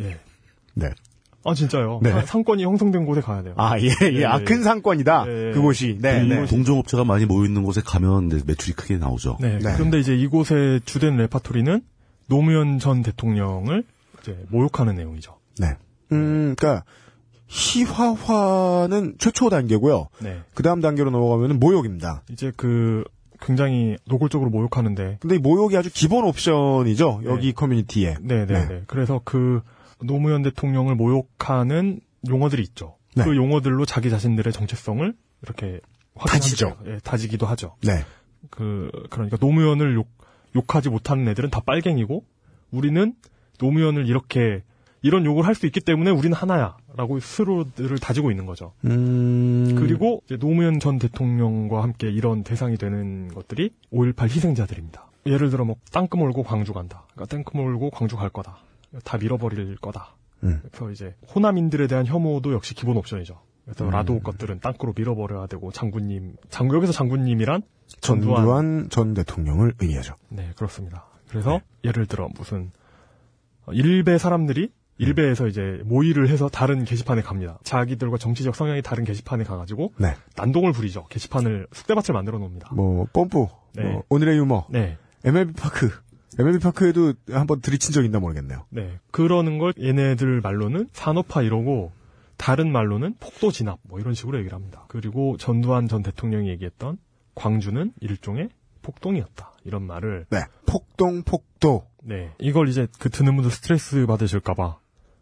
예.
네.
아 진짜요.
네.
사- 상권이 형성된 곳에 가야 돼요.
아, 예, 예. 아,
네.
큰 상권이다.
네.
그곳이. 네, 네.
동종업체가 많이 모여 있는 곳에 가면 매출이 크게 나오죠.
네.
네.
그런데 이제 이곳의 주된 레파토리는 노무현 전 대통령을 이제 모욕하는 내용이죠.
네. 음, 그니까, 희화화는 최초 단계고요.
네.
그 다음 단계로 넘어가면 모욕입니다.
이제 그 굉장히 노골적으로 모욕하는데
근데 이 모욕이 아주 기본 옵션이죠. 여기 커뮤니티에.
네, 네,
네.
네. 그래서 그 노무현 대통령을 모욕하는 용어들이 있죠.
네.
그 용어들로 자기 자신들의 정체성을 이렇게
다지죠.
예, 다지기도 하죠.
네.
그 그러니까 노무현을 욕 욕하지 못하는 애들은 다 빨갱이고 우리는 노무현을 이렇게 이런 욕을 할 수 있기 때문에 우리는 하나야라고 스스로들을 다지고 있는 거죠.
음.
그리고 노무현 전 대통령과 함께 이런 대상이 되는 것들이 5.18 희생자들입니다. 예를 들어 뭐 땅끝 몰고 광주 간다. 그러니까 땅끝 몰고 광주 갈 거다. 다 밀어버릴 거다.
음.
그래서 이제 호남인들에 대한 혐오도 역시 기본 옵션이죠. 그래서
음.
라도 것들은 땅으로 밀어버려야 되고 장군님, 장군 여기서 장군님이란 전두환.
전두환 전 대통령을 의미하죠.
네 그렇습니다. 그래서
네.
예를 들어 무슨 일베 사람들이 일베에서 이제 모의를 해서 다른 게시판에 갑니다. 자기들과 정치적 성향이 다른 게시판에 가가지고
네.
난동을 부리죠. 게시판을 쑥대밭을 만들어 놓습니다.
뭐, 뽐뿌.
네.
뭐 오늘의 유머.
네,
MLB 파크. MLB 파크에도 한번 들이친 적 있나 모르겠네요.
네. 그러는 걸 얘네들 말로는 산업화 이러고 다른 말로는 폭도 진압 뭐 이런 식으로 얘기를 합니다. 그리고 전두환 전 대통령이 얘기했던 광주는 일종의 폭동이었다 이런 말을
네. 폭동, 폭도.
네 이걸 이제 그 듣는 분들 스트레스 받으실까 봐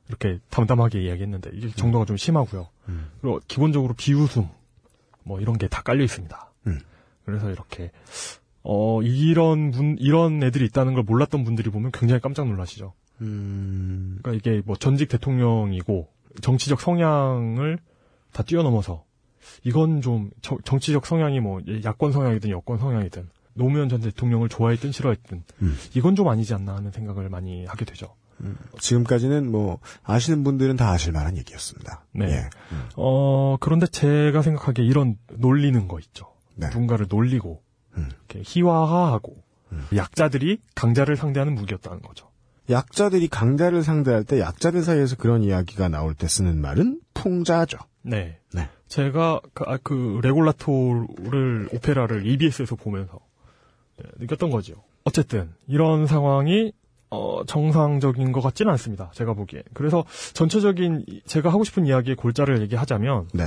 이렇게 담담하게 이야기했는데 이게 정도가 좀 심하고요.
음.
그리고 기본적으로 비웃음 뭐 이런 게 다 깔려 있습니다.
음.
그래서 이렇게 어 이런 분 이런 애들이 있다는 걸 몰랐던 분들이 보면 굉장히 깜짝 놀라시죠.
음.
그러니까 이게 뭐 전직 대통령이고 정치적 성향을 다 뛰어넘어서 이건 좀 정- 정치적 성향이 뭐 야권 성향이든 여권 성향이든 노무현 전 대통령을 좋아했든 싫어했든
음.
이건 좀 아니지 않나 하는 생각을 많이 하게 되죠.
지금까지는 뭐, 아시는 분들은 다 아실 만한 얘기였습니다.
네.
예.
어 그런데 제가 생각하기에 이런 놀리는 거 있죠.
네.
누군가를 놀리고
음.
이렇게 희화화하고 약자들이 강자를 상대하는 무기였다는 거죠.
약자들이 강자를 상대할 때 약자들 사이에서 그런 이야기가 나올 때 쓰는 말은 풍자죠.
네.
네.
제가 그, 아, 그 레골라토를 오페라를 EBS에서 보면서 예, 느꼈던 거죠. 어쨌든 이런 상황이 어, 정상적인 것 같지는 않습니다. 제가 보기에. 그래서 전체적인 이- 제가 하고 싶은 이야기의 골자를 얘기하자면
네.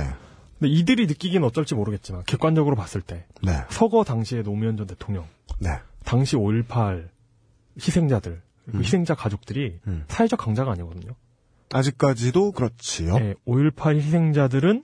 근데 이들이 느끼기는 어쩔지 모르겠지만 객관적으로 봤을 때
네.
서거 당시의 노무현 전 대통령,
네.
당시 5.18 희생자들, 그 희생자 가족들이
음.
사회적 강자가 아니거든요.
아직까지도 그렇지요.
네, 5.18 희생자들은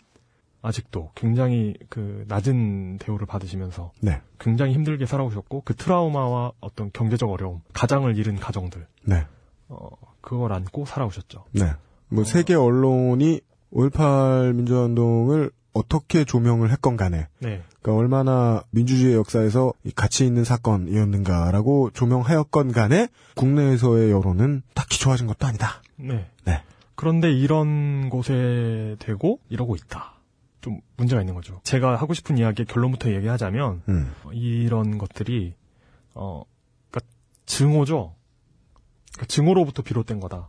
아직도 굉장히 그 낮은 대우를 받으시면서
네.
굉장히 힘들게 살아오셨고 그 트라우마와 어떤 경제적 어려움, 가장을 잃은 가정들,
네.
어, 그걸 안고 살아오셨죠.
네. 뭐 세계 언론이 5.18 민주화운동을 어떻게 조명을 했건 간에
네,
그러니까 얼마나 민주주의 역사에서 이 가치 있는 사건이었는가라고 조명하였건 간에 국내에서의 여론은 딱히 좋아진 것도 아니다.
네.
네.
그런데 이런 곳에 대고 이러고 있다. 좀 문제가 있는 거죠. 제가 하고 싶은 이야기의 결론부터 얘기하자면
음.
어, 이런 것들이 어, 그러니까 증오죠. 그러니까 증오로부터 비롯된 거다.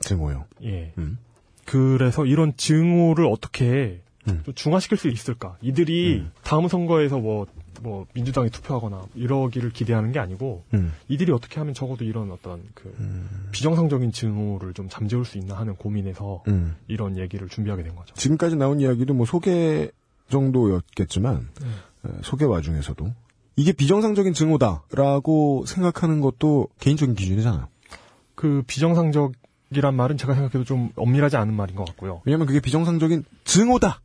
증오요.
예.
음.
그래서 이런 증오를 어떻게
음.
좀 중화시킬 수 있을까? 이들이 다음 선거에서 뭐, 뭐, 민주당에 투표하거나 이러기를 기대하는 게 아니고,
음.
이들이 어떻게 하면 적어도 이런 어떤 그, 비정상적인 증오를 좀 잠재울 수 있나 하는 고민에서
음.
이런 얘기를 준비하게 된 거죠.
지금까지 나온 이야기도 뭐 소개 정도였겠지만
네.
에, 소개 와중에서도 이게 비정상적인 증오다라고 생각하는 것도 개인적인 기준이잖아요.
그 비정상적, 비정상적이란 말은 제가 생각해도 좀 엄밀하지 않은 말인 것 같고요.
왜냐면 그게 비정상적인 증오다.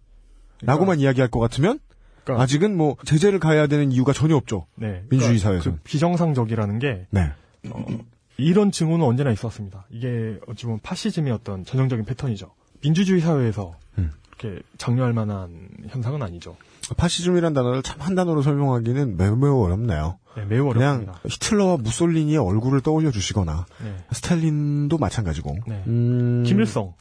라고만 이야기할 것 같으면
그러니까-
아직은 뭐 제재를 가해야 되는 이유가 전혀 없죠.
네.
민주주의
그러니까
사회에서는.
그 비정상적이라는 게
네.
어, 이런 증오는 언제나 있었습니다. 이게 어찌 보면 파시즘의 어떤 전형적인 패턴이죠. 민주주의 사회에서
음.
이렇게 장려할 만한 현상은 아니죠.
파시즘이란 단어를 참 한 단어로 설명하기는 매우, 매우 어렵네요.
네, 매우
그냥
어렵습니다.
히틀러와 무솔리니의 얼굴을 떠올려 주시거나
네.
스탈린도 마찬가지고
네.
음,
김일성.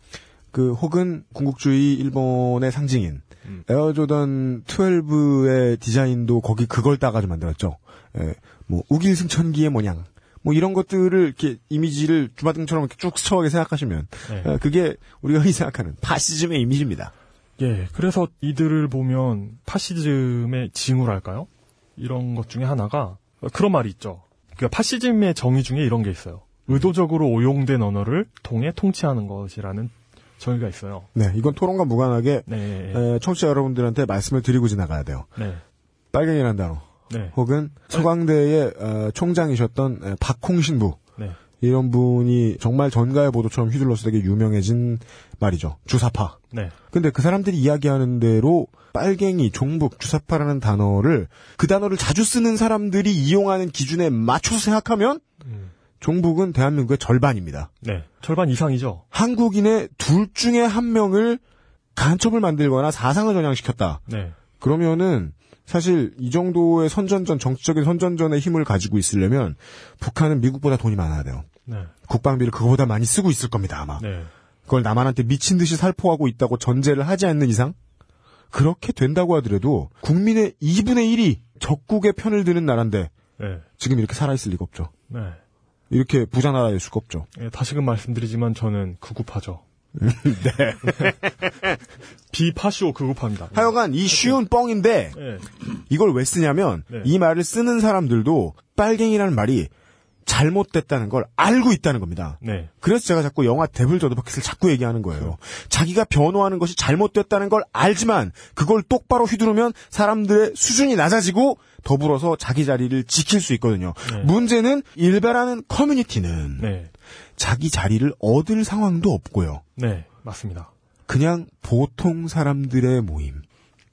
그 혹은 군국주의 일본의 상징인
음.
에어조던 12의 디자인도 거기 그걸 따가지고 만들었죠. 예, 뭐 우길승천기의 모양 뭐 이런 것들을 이렇게 이미지를 주마등처럼 이렇게 쭉 스쳐하게 생각하시면
네.
예, 그게 우리가 흔히 생각하는 파시즘의 이미지입니다.
예, 그래서 이들을 보면 파시즘의 징후랄까요? 이런 것 중에 하나가 어, 그런 말이 있죠. 그 파시즘의 정의 중에 이런 게 있어요. 의도적으로 오용된 언어를 통해 통치하는 것이라는 정의가 있어요.
네, 이건 토론과 무관하게
네,
에, 청취자 여러분들한테 말씀을 드리고 지나가야 돼요.
네,
빨갱이라는 단어
네,
혹은 서강대의 어, 총장이셨던 에, 박홍신부
네,
이런 분이 정말 전가의 보도처럼 휘둘러서 되게 유명해진 말이죠. 주사파.
네,
근데 그 사람들이 이야기하는 대로 빨갱이, 종북, 주사파라는 단어를 그 단어를 자주 쓰는 사람들이 이용하는 기준에 맞춰서 생각하면
음,
종북은 대한민국의 절반입니다.
네. 절반 이상이죠.
한국인의 둘 중에 한 명을 간첩을 만들거나 사상을 전향시켰다.
네,
그러면은 사실 이 정도의 선전전 정치적인 선전전의 힘을 가지고 있으려면 북한은 미국보다 돈이 많아야 돼요.
네,
국방비를 그거보다 많이 쓰고 있을 겁니다 아마.
네,
그걸 남한한테 미친 듯이 살포하고 있다고 전제를 하지 않는 이상 그렇게 된다고 하더라도 국민의 2분의 1이 적국의 편을 드는 나라인데
네,
지금 이렇게 살아있을 리가 없죠.
네.
이렇게 부자 나라일 수가 없죠.
예, 다시금 말씀드리지만 저는 극우파죠. 네. 비파쇼 극우파입니다.
하여간 이 쉬운 뻥인데
예,
이걸 왜 쓰냐면
네.
이 말을 쓰는 사람들도 빨갱이라는 말이 잘못됐다는 걸 알고 있다는 겁니다.
네,
그래서 제가 자꾸 영화 데블 저드버킷을 자꾸 얘기하는 거예요. 자기가 변호하는 것이 잘못됐다는 걸 알지만 그걸 똑바로 휘두르면 사람들의 수준이 낮아지고 더불어서 자기 자리를 지킬 수 있거든요.
네.
문제는 일베라는 커뮤니티는
네,
자기 자리를 얻을 상황도 없고요.
네, 맞습니다.
그냥 보통 사람들의 모임.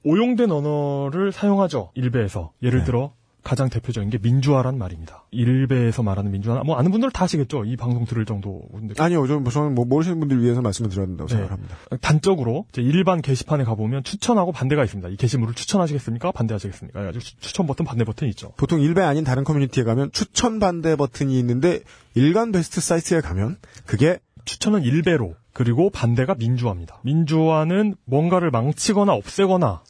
오용된 언어를 사용하죠. 일베에서. 예를
네.
들어 가장 대표적인 게 민주화란 말입니다. 일베에서 말하는 민주화, 뭐 아는 분들 다 아시겠죠. 이 방송 들을 정도.
아니요, 저- 저는 뭐 모르시는 분들 위해서 말씀을 드려야 된다고
네.
생각합니다.
단적으로 일반 게시판에 가보면 추천하고 반대가 있습니다. 이 게시물을 추천하시겠습니까? 반대하시겠습니까? 그래가지고 추- 추천 버튼, 반대 버튼이 있죠.
보통 일베 아닌 다른 커뮤니티에 가면 추천 반대 버튼이 있는데 일간 베스트 사이트에 가면 그게
추천은 일베로 그리고 반대가 민주화입니다. 민주화는 뭔가를 망치거나 없애거나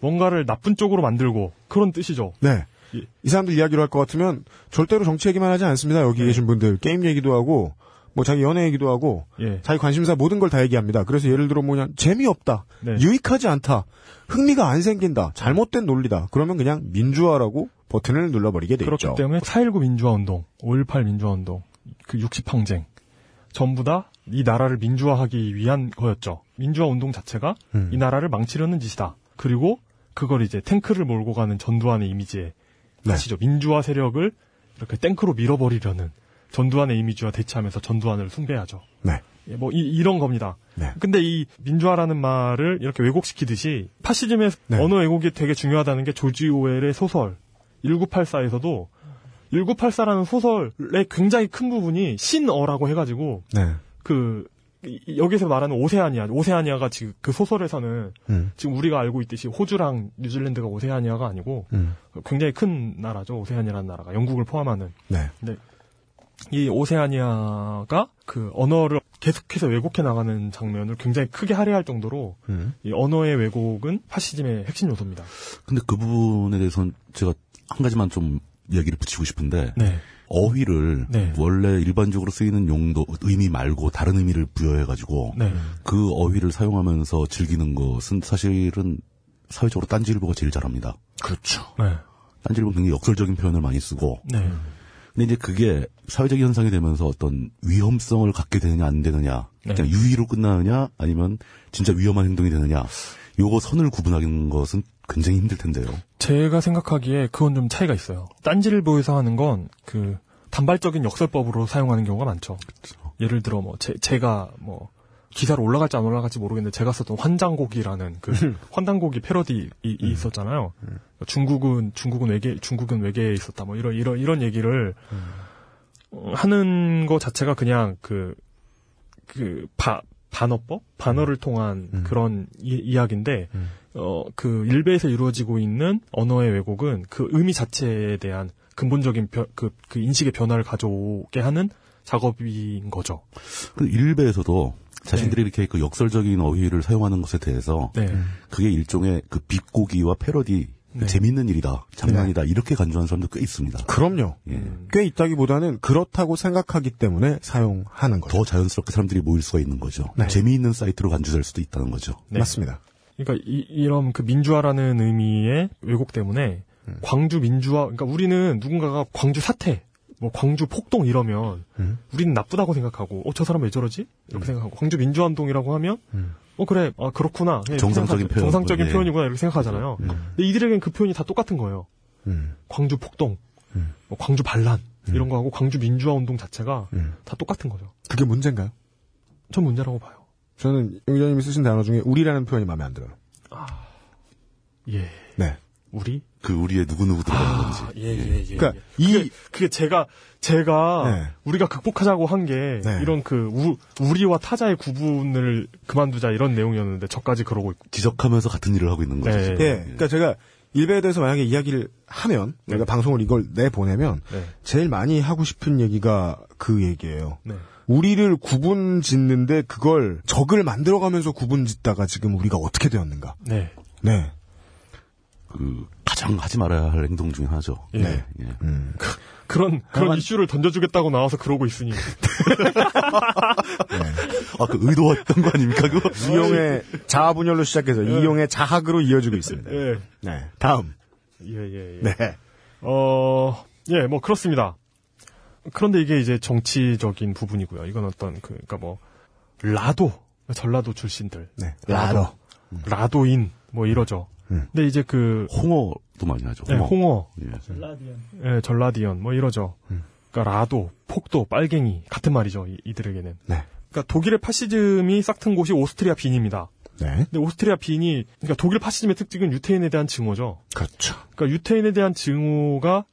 뭔가를 나쁜 쪽으로 만들고 그런 뜻이죠.
네.
예.
이 사람들 이야기로 할 것 같으면 절대로 정치 얘기만 하지 않습니다. 여기
네.
계신 분들 게임 얘기도 하고 뭐 자기 연애 얘기도 하고
예.
자기 관심사 모든 걸 다 얘기합니다. 그래서 예를 들어 뭐냐 재미없다,
네.
유익하지 않다, 흥미가 안 생긴다, 잘못된 논리다. 그러면 그냥 민주화라고 버튼을 눌러버리게 돼
그렇기
있죠.
때문에 4.19 민주화 운동, 5.18 민주화 운동, 그 60항쟁 전부 다 이 나라를 민주화하기 위한 거였죠. 민주화 운동 자체가
음.
이 나라를 망치려는 짓이다. 그리고 그걸 이제 탱크를 몰고 가는 전두환의 이미지에
네.
가시죠. 민주화 세력을 이렇게 탱크로 밀어버리려는 전두환의 이미지와 대치하면서 전두환을 숭배하죠.
네.
예, 뭐 이, 런 겁니다.
네.
근데 이 민주화라는 말을 이렇게 왜곡시키듯이 파시즘의
네.
언어 왜곡이 되게 중요하다는 게 조지 오웰의 소설 1984에서도 1984라는 소설의 굉장히 큰 부분이 신어라고 해가지고
네.
그 여기서 말하는 오세아니아, 오세아니아가 지금 그 소설에서는
음.
지금 우리가 알고 있듯이 호주랑 뉴질랜드가 오세아니아가 아니고
음.
굉장히 큰 나라죠. 오세아니아라는 나라가 영국을 포함하는
네.
이 오세아니아가 그 언어를 계속해서 왜곡해 나가는 장면을 굉장히 크게 할애할 정도로
음.
이 언어의 왜곡은 파시즘의 핵심 요소입니다.
근데 그 부분에 대해서는 제가 한 가지만 좀 이야기를 붙이고 싶은데
네.
어휘를
네.
원래 일반적으로 쓰이는 용도 의미 말고 다른 의미를 부여해 가지고
네.
그 어휘를 사용하면서 즐기는 것은 사실은 사회적으로 딴지일보가 제일 잘합니다.
그렇죠.
네.
딴지일보는 굉장히 역설적인 표현을 많이 쓰고
네.
근데 이제 그게 사회적 현상이 되면서 어떤 위험성을 갖게 되느냐 안 되느냐
네.
그냥 유의로 끝나느냐 아니면 진짜 위험한 행동이 되느냐 요거 선을 구분하는 것은 굉장히 힘들 텐데요.
제가 생각하기에 그건 좀 차이가 있어요. 딴지일보에서 하는 건 그 단발적인 역설법으로 사용하는 경우가 많죠. 예를 들어 뭐 제, 제가 뭐 기사로 올라갈지 안 올라갈지 모르겠는데 제가 썼던 환장곡이라는 그 환단곡이 패러디 이, 이 있었잖아요. 중국은 중국은 외계 중국은 외계에 있었다 뭐 이런 이런 이런 얘기를 어, 하는 거 자체가 그냥 그그 반어법 반어를 통한
음.
그런 이, 야기인데
음.
어, 그 일베에서 이루어지고 있는 언어의 왜곡은 그 의미 자체에 대한 근본적인 변- 그, 그 인식의 변화를 가져오게 하는 작업인 거죠.
그 일베에서도 자신들이 이렇게 그 역설적인 어휘를 사용하는 것에 대해서
네.
그게 일종의 그 비꼬기와 패러디
네.
재밌는 일이다 장난이다 이렇게 간주하는 사람도 꽤 있습니다.
그럼요.
예.
꽤 있다기보다는 그렇다고 생각하기 때문에 사용하는 거죠.
더 자연스럽게 사람들이 모일 수가 있는 거죠.
네.
재미있는 사이트로 간주될 수도 있다는 거죠.
네.
맞습니다.
그러니까 이, 런 그 민주화라는 의미의 왜곡 때문에
음.
광주 민주화, 그러니까 우리는 누군가가 광주 사태, 뭐 광주 폭동 이러면
음.
우리는 나쁘다고 생각하고, 어, 저 사람 왜 저러지? 이렇게 생각하고, 광주 민주화운동이라고 하면,
음.
어, 그래, 아, 그렇구나. 이렇게
정상적인. 표현,
정상적인
예.
표현이구나, 이렇게 생각하잖아요.
음.
근데 이들에겐 그 표현이 다 똑같은 거예요.
음.
광주 폭동,
음.
뭐 광주 반란, 이런 거 하고 광주 민주화 운동 자체가
음.
다 똑같은 거죠.
그게 문제인가요?
전 문제라고 봐요.
저는 용 기자님이 쓰신 단어 중에 우리라는 표현이 마음에 안 들어요.
예.
네.
우리?
그 우리의 누구누구 들어가는
아,
건지.
예, 예, 예.
그러니까
예.
이
그게, 그게 제가, 제가,
네.
우리가 극복하자고 한 게,
네.
이런 그, 우, 우리와 타자의 구분을 그만두자 이런 내용이었는데, 저까지 그러고 있고.
지적하면서 같은 일을 하고 있는 거죠.
네.
예, 그러니까 제가 일베에 대해서 만약에 이야기를 하면 내가 방송을 이걸 내 보내면
네.
제일 많이 하고 싶은 얘기가 그 얘기예요.
네.
우리를 구분 짓는데 그걸 적을 만들어가면서 구분 짓다가 지금 우리가 어떻게 되었는가.
네.
네.
그 가장 하지 말아야 할 행동 중에 하나죠.
예.
네. 예.
음.
그런, 그런
다만-
이슈를 던져주겠다고 나와서 그러고 있으니.
아, 그 의도했던 거 아닙니까, 그거?
이용의 자아 분열로 시작해서 이용의 자학으로 이어지고 있습니다.
예.
네. 다음.
예, 예, 예.
네.
어, 예, 뭐, 그렇습니다. 그런데 이게 이제 정치적인 부분이고요. 이건 어떤, 그, 그니까 뭐, 라도, 전라도 출신들.
네.
라도.
라더.
라도인, 뭐 이러죠.
음.
근데 이제 그,
홍어도 많이 하죠.
네,
홍어.
홍어,
예.
예, 전라디언, 뭐 이러죠.
음.
그러니까 라도, 폭도, 빨갱이, 같은 말이죠. 이, 들에게는
네.
그러니까 독일의 파시즘이 싹튼 곳이 오스트리아 빈입니다.
네.
근데 오스트리아 빈이, 그러니까 독일 파시즘의 특징은 유태인에 대한 증오죠.
그렇죠.
그러니까 유태인에 대한 증오가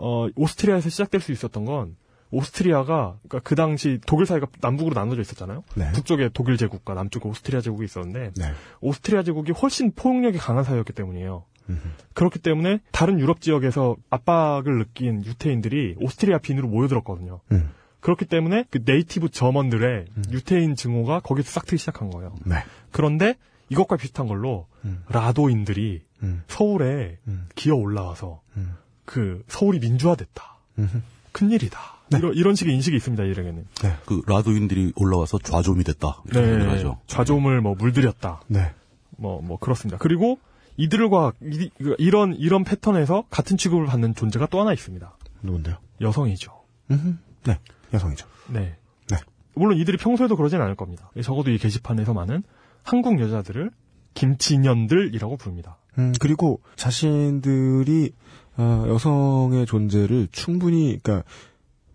어 오스트리아에서 시작될 수 있었던 건 오스트리아가 그러니까 그 당시 독일 사회가 남북으로 나눠져 있었잖아요.
네.
북쪽에 독일 제국과 남쪽에 오스트리아 제국이 있었는데
네.
오스트리아 제국이 훨씬 포용력이 강한 사회였기 때문이에요.
음흠.
그렇기 때문에 다른 유럽 지역에서 압박을 느낀 유태인들이 오스트리아 빈으로 모여들었거든요.
음.
그렇기 때문에 그 native German들의 유태인 증오가 거기서 싹트기 시작한 거예요.
네.
그런데 이것과 비슷한 걸로
음.
라도인들이
음.
서울에
음.
기어 올라와서
음.
그 서울이 민주화됐다.
음흠.
큰일이다. 이런, 이런 식의 인식이 있습니다, 이에게는.
그 라도인들이 올라와서 좌좀이 됐다. 이렇게
네.
하죠.
좌좀을 뭐 물들였다.
네.
뭐, 뭐, 그렇습니다. 그리고 이들과 이, 런 이런 패턴에서 같은 취급을 받는 존재가 또 하나 있습니다.
누군데요?
여성이죠.
음흠. 네. 여성이죠.
네.
네.
물론 이들이 평소에도 그러진 않을 겁니다. 적어도 이 게시판에서 많은 한국 여자들을 김치년들이라고 부릅니다.
음, 그리고 자신들이 어, 여성의 존재를 충분히 그러니까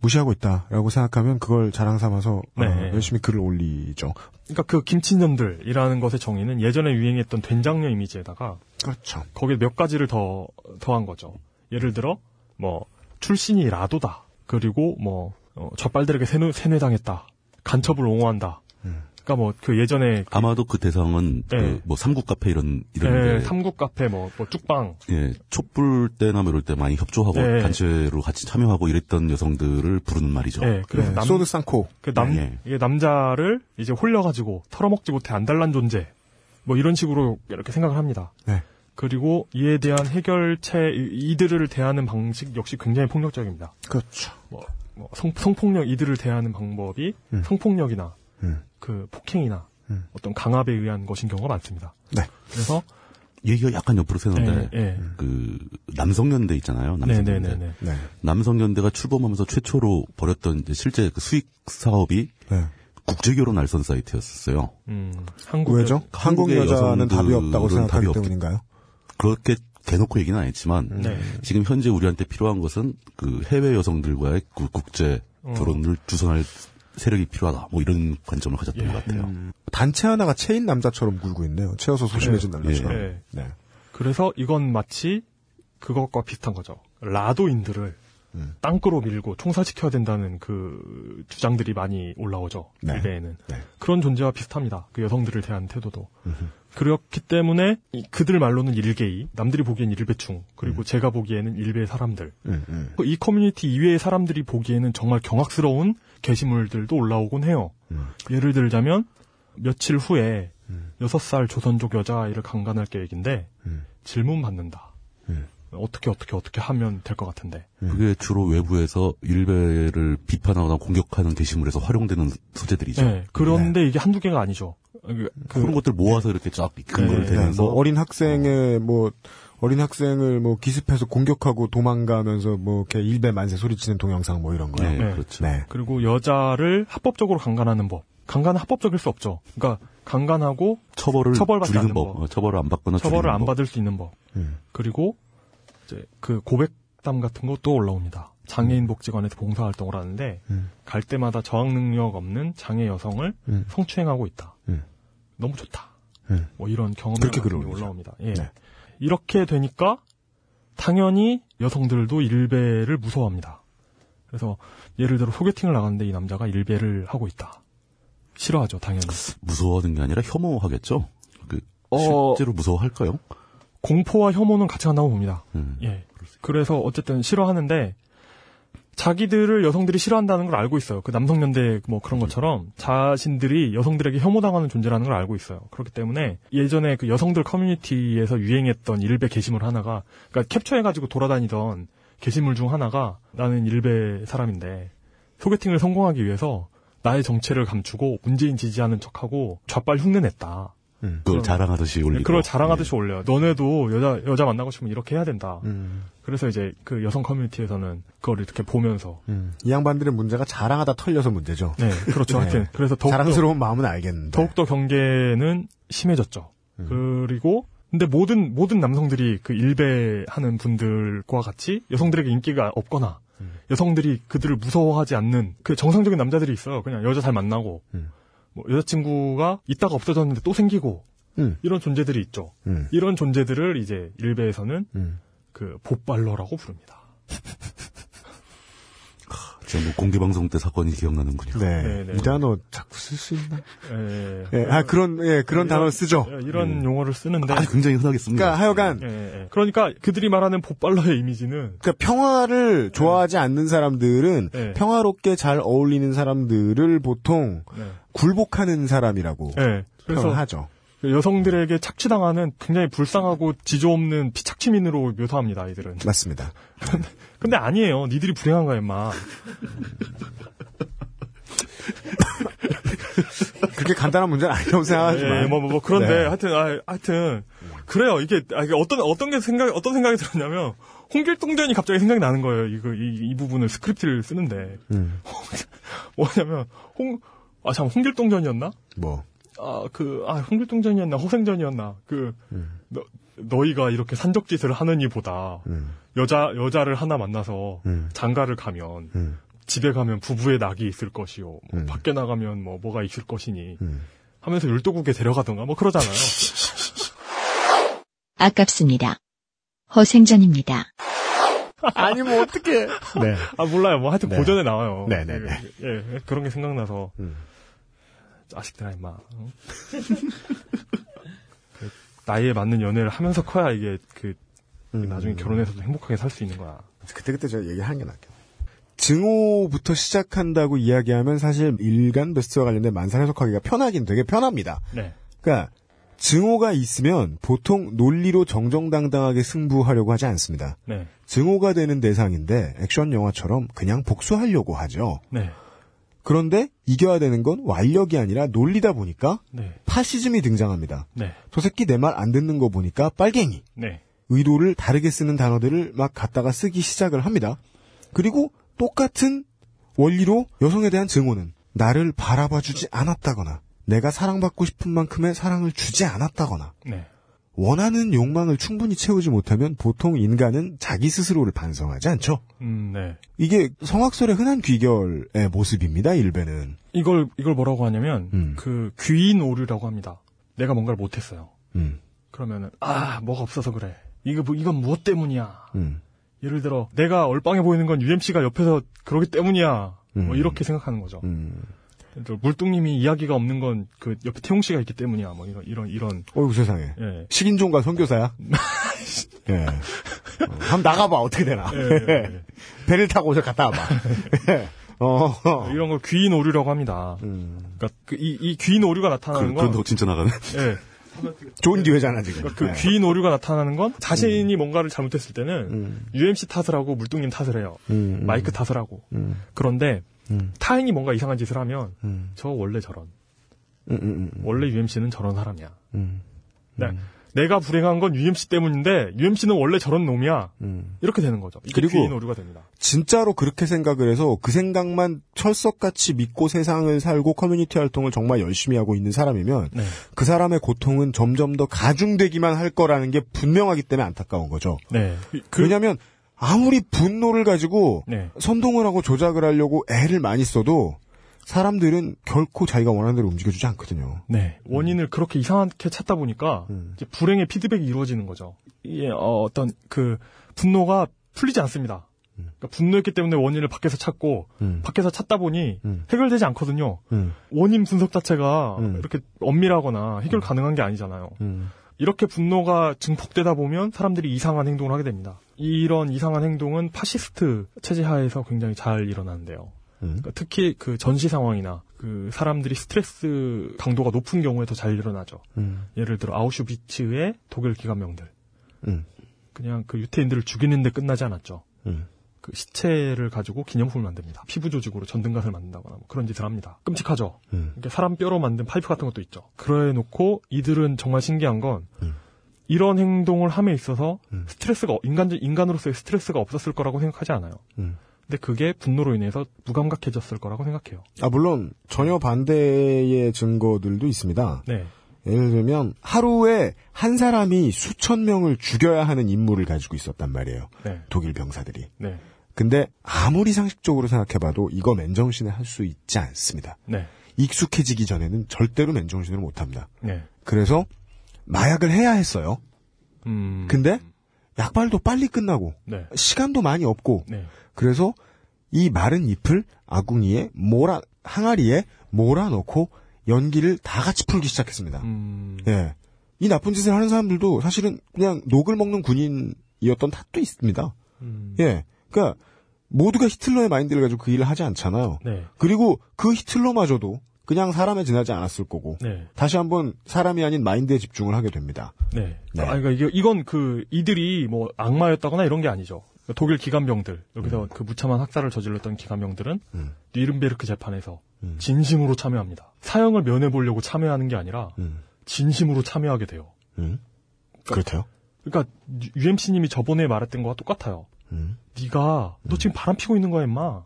무시하고 있다라고 생각하면 그걸 자랑 삼아서 어,
네.
열심히 글을 올리죠.
그러니까 그 김치년들이라는 것의 정의는 예전에 유행했던 된장녀 이미지에다가
그렇죠.
거기에 몇 가지를 더 더한 거죠. 예를 들어 뭐 출신이 라도다. 그리고 뭐 어, 젖발들에게 세뇌, 세뇌 당했다. 간첩을 옹호한다.
음.
그러니까 뭐 그 예전에
아마도 그 대상은
네.
그뭐 삼국 카페 이런
예,
이런 데
삼국 카페 뭐, 뭐 쭉빵
예, 촛불 때나 뭐 이럴 때 많이 협조하고
네.
단체로 같이 참여하고 이랬던 여성들을 부르는 말이죠.
예, 그래서
네,
남,
소드 쌍코.
그 남,
예.
이게 남자를 이제 홀려가지고 털어먹지 못해 안달난 존재. 뭐 이런 식으로 이렇게 생각을 합니다.
네.
그리고 이에 대한 해결책, 이- 이들을 대하는 방식 역시 굉장히 폭력적입니다.
그렇죠.
뭐, 뭐 성, 성폭력, 이들을 대하는 방법이
음.
성폭력이나
음.
그 폭행이나
음.
어떤 강압에 의한 것인 경우가 많습니다.
네.
그래서,
얘기가 약간 옆으로 새는데
예, 예.
그 남성연대 있잖아요. 남성연대.
네네네네.
네.
남성연대가 출범하면서 최초로 벌였던 이제 실제 그 수익 사업이
네.
국제결혼 알선 사이트였어요.
음, 한국
왜죠? 한국
한국의
여자는 답이 없다고 생각하기
답이 없기
때문인가요?
그렇게 대놓고 얘기는 안 했지만
네.
지금 현재 우리한테 필요한 것은 그 해외 여성들과의 그 국제
어.
결혼을 주선할 세력이 필요하다. 뭐 이런 관점을 가졌던
예.
것 같아요.
음, 단체 하나가 체인 남자처럼 굴고 있네요. 채워서 소심해진 남자처럼.
예.
네.
그래서 이건 마치 그것과 비슷한 거죠. 라도인들을
음.
땅으로 밀고 총살시켜야 된다는 그 주장들이 많이 올라오죠.
네.
일베에는.
네.
그런 존재와 비슷합니다. 그 여성들을 대한 태도도.
음흠.
그렇기 때문에 이- 그들 말로는 일개이, 남들이 보기엔 일배충, 그리고 제가 보기에는 일베 사람들.
음, 음.
이 커뮤니티 이외의 사람들이 보기에는 정말 경악스러운 게시물들도 올라오곤 해요.
음.
예를 들자면 며칠 후에
음.
여섯 살 조선족 여자아이를 강간할 계획인데
음.
질문 받는다.
음.
어떻게 어떻게 어떻게 하면 될 것 같은데.
그게 주로 외부에서 일베를 비판하거나 공격하는 게시물에서 활용되는 소재들이죠.
네, 그런데 이게 한두 개가 아니죠. 그,
그런 것들 모아서 이렇게 쫙 근거를
네,
네,
대면서
뭐 어린 학생의 뭐 어린 학생을 뭐 기습해서 공격하고 도망가면서 뭐 이렇게 일배 만세 소리치는 동영상 뭐 이런 거요.
네,
네.
그렇죠.
네.
그리고 여자를 합법적으로 강간하는 법. 강간은 합법적일 수 없죠. 그러니까 강간하고
처벌을
처벌받지 않는
법,
법.
어, 처벌을 안 받거나
처벌을 안
법.
받을 수 있는 법.
음.
그리고 이제 그 고백담 같은 것도 올라옵니다. 장애인 복지관에서 봉사 활동을 하는데
음.
갈 때마다 저항 능력 없는 장애 여성을
음.
성추행하고 있다.
음.
너무 좋다.
음.
뭐 이런 경험
그렇게
같은
글을
게
올리죠.
올라옵니다. 예.
네.
이렇게 되니까 당연히 여성들도 일배를 무서워합니다. 그래서 예를 들어 소개팅을 나갔는데 이 남자가 일배를 하고 있다. 싫어하죠, 당연히.
무서워하는 게 아니라 혐오하겠죠. 그
어.
실제로 무서워할까요?
공포와 혐오는 같이 간다고 봅니다.
음.
예. 그래서 어쨌든 싫어하는데 자기들을 여성들이 싫어한다는 걸 알고 있어요. 그 남성연대 뭐 그런 것처럼 자신들이 여성들에게 혐오당하는 존재라는 걸 알고 있어요. 그렇기 때문에 예전에 그 여성들 커뮤니티에서 유행했던 일베 게시물 하나가 그러니까 캡처해가지고 돌아다니던 게시물 중 하나가 나는 일베 사람인데 소개팅을 성공하기 위해서 나의 정체를 감추고 문재인 지지하는 척하고 좌빨 흉내냈다.
음.
그걸 자랑하듯이 올리고.
그걸 자랑하듯이 올려요. 너네도 여자 여자 만나고 싶으면 이렇게 해야 된다.
음.
그래서 이제 그 여성 커뮤니티에서는 그걸 이렇게 보면서
음. 이 양반들의 문제가 자랑하다 털려서 문제죠.
네 그렇죠.
네.
하여튼 그래서 더욱더
자랑스러운 마음은 알겠는데.
더욱더 경계는 심해졌죠.
음.
그리고 근데 모든 모든 남성들이 그 일배하는 분들과 같이 여성들에게 인기가 없거나
음.
여성들이 그들을 무서워하지 않는 그 정상적인 남자들이 있어요. 그냥 여자 잘 만나고
음.
뭐 여자친구가 있다가 없어졌는데 또 생기고
음.
이런 존재들이 있죠.
음.
이런 존재들을 이제 일베에서는
음.
그 보빨러라고 부릅니다.
저는 공개 방송 때 사건이 기억나는군요.
네.
네, 네.
이 단어 자꾸 쓸 수 있나?
예,
예, 아 그런 예 그런
이런-
단어를 쓰죠.
예, 이런 용어를 쓰는데
아, 굉장히 흔하게 씁니다.
그러니까 하여간
예, 예. 그러니까 그들이 말하는 보빨러의 이미지는
그러니까 평화를 좋아하지 않는 사람들은
네.
평화롭게 잘 어울리는 사람들을 보통
네.
굴복하는 사람이라고
예.
표현하죠.
그 여성들에게 착취당하는 굉장히 불쌍하고 지조 없는 비착취민으로 묘사합니다, 이들은.
맞습니다.
근데 아니에요. 니들이 불행한 거야, 임마.
그렇게 간단한 문제는 아니라고 생각하지만.
예, 뭐, 뭐, 뭐, 그런데,
네.
하여튼, 아, 하여튼, 그래요. 이게, 아, 이게 어떤, 어떤 게 생각, 어떤 생각이 들었냐면, 홍길동전이 갑자기 생각이 나는 거예요. 이거, 이, 이 부분을 스크립트를 쓰는데.
음,
뭐냐면, 홍, 아, 참, 홍길동전이었나?
뭐
아, 그, 아, 홍길동전이었나, 허생전이었나, 그, 너, 너희가 이렇게 산적짓을 하는 이보다,
음,
여자, 여자를 하나 만나서,
음.
장가를 가면,
음,
집에 가면 부부의 낙이 있을 것이요, 뭐
음.
밖에 나가면 뭐, 뭐가 있을 것이니,
음.
하면서 율도국에 데려가던가, 뭐 그러잖아요.
아깝습니다. 허생전입니다.
아니 뭐 어떻게? 네.
아, 몰라요. 뭐 하여튼
네.
고전에 나와요.
네, 네, 네.
예, 예, 그런 게 생각나서,
음.
자식들아, 임마. 응? 그 나이에 맞는 연애를 하면서 커야 이게, 그,
음.
나중에 결혼해서도 행복하게 살 수 있는 거야.
그때그때 제가 얘기하는 게 낫겠네. 증오부터 시작한다고 이야기하면 사실 일간 베스트와 관련된 만사 해석하기가 편하긴 되게 편합니다.
네.
그러니까 증오가 있으면 보통 논리로 정정당당하게 승부하려고 하지 않습니다.
네.
증오가 되는 대상인데 액션 영화처럼 그냥 복수하려고 하죠.
네.
그런데 이겨야 되는 건 완력이 아니라 논리다 보니까
네.
파시즘이 등장합니다.
네.
저 새끼 내 말 안 듣는 거 보니까 빨갱이.
네.
의도를 다르게 쓰는 단어들을 막 갖다가 쓰기 시작을 합니다. 그리고 똑같은 원리로 여성에 대한 증오는 나를 바라봐주지 않았다거나 내가 사랑받고 싶은 만큼의 사랑을 주지 않았다거나
네.
원하는 욕망을 충분히 채우지 못하면 보통 인간은 자기 스스로를 반성하지 않죠.
음, 네.
이게 성악설의 흔한 귀결의 모습입니다. 일베는.
이걸 이걸 뭐라고 하냐면
음.
그 귀인 오류라고 합니다. 내가 뭔가를 못했어요.
음,
그러면은 아 뭐가 없어서 그래. 이거 뭐- 이건 무엇 때문이야.
음,
예를 들어 내가 얼빵해 보이는 건 UMC가 옆에서 그러기 때문이야. 뭐
음.
이렇게 생각하는 거죠.
음.
물뚱님이 이야기가 없는 건 그 옆에 태용 씨가 있기 때문이야. 뭐 이런 이런 이런
어이구 세상에.
예.
식인종과 선교사야? 예. 어, 한번 나가봐, 어떻게 되나.
예, 예,
배를 타고 오서 갔다 와봐. 어,
예. 이런 걸 귀인 오류라고 합니다.
음.
그러니까 그 이, 이 귀인 오류가 나타나는
그,
건
그런다고 진짜 나가네.
예.
좋은 기회잖아, 지금.
그러니까 그
예.
귀인 오류가 나타나는 건 자신이 뭔가를 잘못했을 때는
음.
UMC 탓을 하고 물뚱님 탓을 해요.
음, 음,
마이크 탓을 하고.
음,
그런데
음,
타인이 뭔가 이상한 짓을 하면
음,
저 원래 저런.
음, 음, 음,
원래 UMC는 저런 사람이야.
음,
네. 내가 불행한 건 UMC 때문인데 UMC는 원래 저런 놈이야.
음.
이렇게 되는 거죠.
그리고
오류가 됩니다.
진짜로 그렇게 생각을 해서 그 생각만 철석같이 믿고 세상을 살고 커뮤니티 활동을 정말 열심히 하고 있는 사람이면
네.
그 사람의 고통은 점점 더 가중되기만 할 거라는 게 분명하기 때문에 안타까운 거죠.
네. 그,
왜냐하면 아무리 분노를 가지고
네.
선동을 하고 조작을 하려고 애를 많이 써도 사람들은 결코 자기가 원하는 대로 움직여주지 않거든요.
네. 원인을 그렇게 이상하게 찾다 보니까
음.
불행의 피드백이 이루어지는 거죠. 이게 어, 어떤 그 분노가 풀리지 않습니다. 그러니까 분노했기 때문에 원인을 밖에서 찾고
음.
밖에서 찾다 보니
음.
해결되지 않거든요.
음,
원인 분석 자체가
음.
이렇게 엄밀하거나 해결 가능한 게 아니잖아요.
음,
이렇게 분노가 증폭되다 보면 사람들이 이상한 행동을 하게 됩니다. 이런 이상한 행동은 파시스트 체제 하에서 굉장히 잘 일어나는데요.
음.
그러니까 특히 그 전시 상황이나 그 사람들이 스트레스 강도가 높은 경우에 더 잘 일어나죠.
음,
예를 들어 아우슈비츠의 독일 기간병들.
음,
그냥 그 유태인들을 죽이는데 끝나지 않았죠.
음.
그 시체를 가지고 기념품을 만듭니다. 피부 조직으로 전등갓을 만든다거나 뭐 그런 짓을 합니다. 끔찍하죠.
음.
이렇게 사람 뼈로 만든 파이프 같은 것도 있죠. 그래 놓고 이들은 정말 신기한 건
음.
이런 행동을 함에 있어서
음.
스트레스가 인간 인간으로서의 스트레스가 없었을 거라고 생각하지 않아요.
음.
근데 그게 분노로 인해서 무감각해졌을 거라고 생각해요.
아 물론 전혀 반대의 증거들도 있습니다.
네.
예를 들면 하루에 한 사람이 수천 명을 죽여야 하는 임무를 가지고 있었단 말이에요.
네.
독일 병사들이.
네.
근데 아무리 상식적으로 생각해봐도 이거 맨정신에 할 수 있지 않습니다.
네.
익숙해지기 전에는 절대로 맨정신으로 못합니다.
네.
그래서 마약을 해야 했어요.
음.
근데 약발도 빨리 끝나고
네.
시간도 많이 없고
네.
그래서 이 마른 잎을 아궁이에 몰아 항아리에 몰아넣고 연기를 다 같이 풀기 시작했습니다.
음.
예. 이 나쁜 짓을 하는 사람들도 사실은 그냥 녹을 먹는 군인이었던 탓도 있습니다.
음.
예. 그러니까 모두가 히틀러의 마인드를 가지고 그 일을 하지 않잖아요.
네.
그리고 그 히틀러마저도 그냥 사람에 지나지 않았을 거고
네.
다시 한번 사람이 아닌 마인드에 집중을 하게 됩니다.
네.
네.
아, 그러니까 이게, 이건 그 이들이 뭐 악마였다거나 이런 게 아니죠. 그러니까 독일 기관병들 여기서 그 무참한 학살을 저질렀던 기관병들은
음.
뉘른베르크 재판에서
음.
진심으로 참여합니다. 사형을 면해 보려고 참여하는 게 아니라
음.
진심으로 참여하게 돼요.
음. 그렇대요.
그러니까 UMC님이 저번에 말했던 거와 똑같아요.
음.
네가 너 지금 바람 피고 있는 거야, 임마.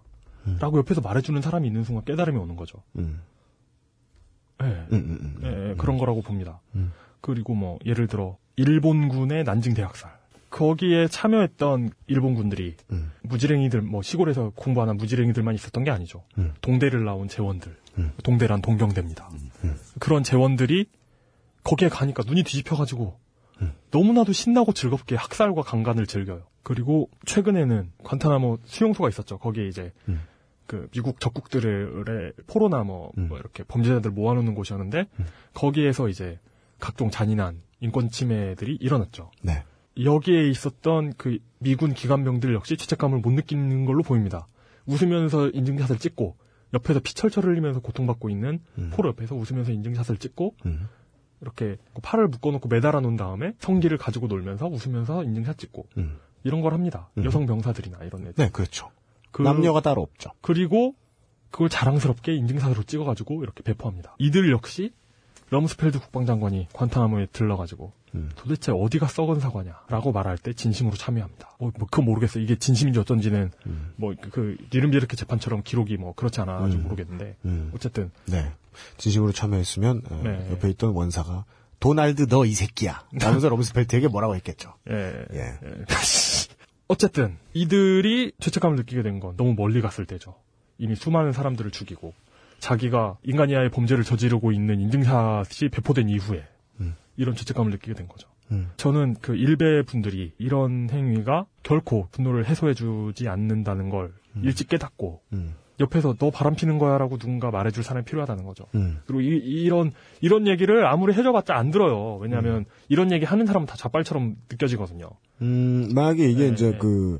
라고 옆에서 말해주는 사람이 있는 순간 깨달음이 오는 거죠.
음.
예.
음, 음, 음.
예, 예, 그런 거라고 봅니다.
음.
그리고 뭐 예를 들어 일본군의 난징 대학살 거기에 참여했던 일본군들이
음.
무지랭이들 뭐 시골에서 공부하는 무지랭이들만 있었던 게 아니죠.
음.
동대를 나온 재원들,
음.
동대란 동경대입니다. 그런 재원들이 거기에 가니까 눈이 뒤집혀가지고
음.
너무나도 신나고 즐겁게 학살과 강간을 즐겨요. 그리고 최근에는 관타나모 수용소가 있었죠. 거기에 이제
음.
그 미국 적국들의 포로나 뭐,
음.
뭐 이렇게 범죄자들 모아놓는 곳이었는데 거기에서 이제 각종 잔인한 인권 침해들이 일어났죠.
네.
여기에 있었던 그 미군 기관병들 역시 죄책감을 못 느끼는 걸로 보입니다. 웃으면서 인증샷을 찍고 옆에서 피철철 흘리면서 고통받고 있는
음.
포로 옆에서 웃으면서 인증샷을 찍고
음.
이렇게 팔을 묶어놓고 매달아 놓은 다음에 성기를 가지고 놀면서 웃으면서 인증샷 찍고
음.
이런 걸 합니다.
음.
여성 병사들이나 이런 애들.
네, 그렇죠.
그-
남녀가 따로 없죠.
그리고 그걸 자랑스럽게 인증샷으로 찍어가지고 이렇게 배포합니다. 이들 역시 럼스펠드 국방장관이 관타나모에 들러가지고
음.
도대체 어디가 썩은 사과냐라고 말할 때 진심으로 참여합니다. 뭐, 뭐 그건 모르겠어요. 이게 진심인지 어쩐지는
음.
뭐그 뉘른베르크 재판처럼 기록이 뭐 그렇지 않아 가지고
음.
모르겠는데
음.
어쨌든
네. 진심으로 참여했으면 어,
네.
옆에 있던 원사가 도날드 너 이 새끼야. 라면서 럼스펠트에게 뭐라고 했겠죠.
예.
예.
예. 어쨌든 이들이 죄책감을 느끼게 된 건 너무 멀리 갔을 때죠. 이미 수많은 사람들을 죽이고 자기가 인간 이하의 범죄를 저지르고 있는 인증샷이 배포된 이후에
음.
이런 죄책감을 느끼게 된 거죠.
음.
저는 그 일베 분들이 이런 행위가 결코 분노를 해소해주지 않는다는 걸 일찍 깨닫고
음.
옆에서 너 바람 피는 거야라고 누군가 말해줄 사람이 필요하다는 거죠.
음.
그리고 이, 런 이런 얘기를 아무리 해줘봤자 안 들어요. 왜냐하면 이런 얘기 하는 사람은 다 자빨처럼 느껴지거든요.
음, 만약에 이게
네,
이제
네.
그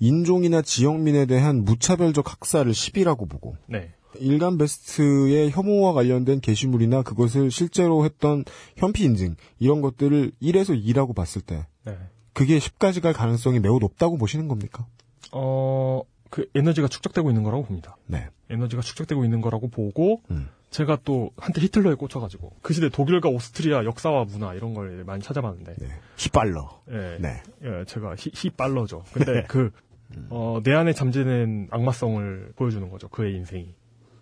인종이나 지역민에 대한 무차별적 학살을 시비라고 보고
네,
일간 베스트의 혐오와 관련된 게시물이나 그것을 실제로 했던 현피 인증 이런 것들을 1에서 2라고 봤을 때
네.
그게 10까지 갈 가능성이 매우 높다고 보시는 겁니까?
어, 그 에너지가 축적되고 있는 거라고 봅니다.
네.
에너지가 축적되고 있는 거라고 보고
음.
제가 또 한때 히틀러에 꽂혀가지고 그 시대 독일과 오스트리아 역사와 문화 이런 걸 많이 찾아봤는데
네. 히빨러.
예,
네.
예, 제가 히, 히빨러죠. 근데 그 어, 내 안에 잠재된 악마성을 보여주는 거죠. 그의 인생이.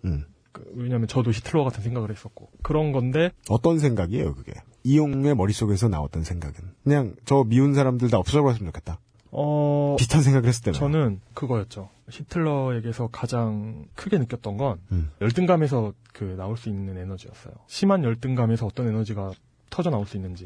음.
그, 왜냐하면 저도 히틀러 같은 생각을 했었고 그런 건데
어떤 생각이에요, 그게? 이용의 머릿속에서 나왔던 생각은. 그냥 저 미운 사람들 다 없어져버렸으면 좋겠다.
어
비슷한 생각을 했을 때는.
저는 그거였죠. 히틀러에게서 가장 크게 느꼈던 건
음.
열등감에서 그 나올 수 있는 에너지였어요. 심한 열등감에서 어떤 에너지가 터져 나올 수 있는지.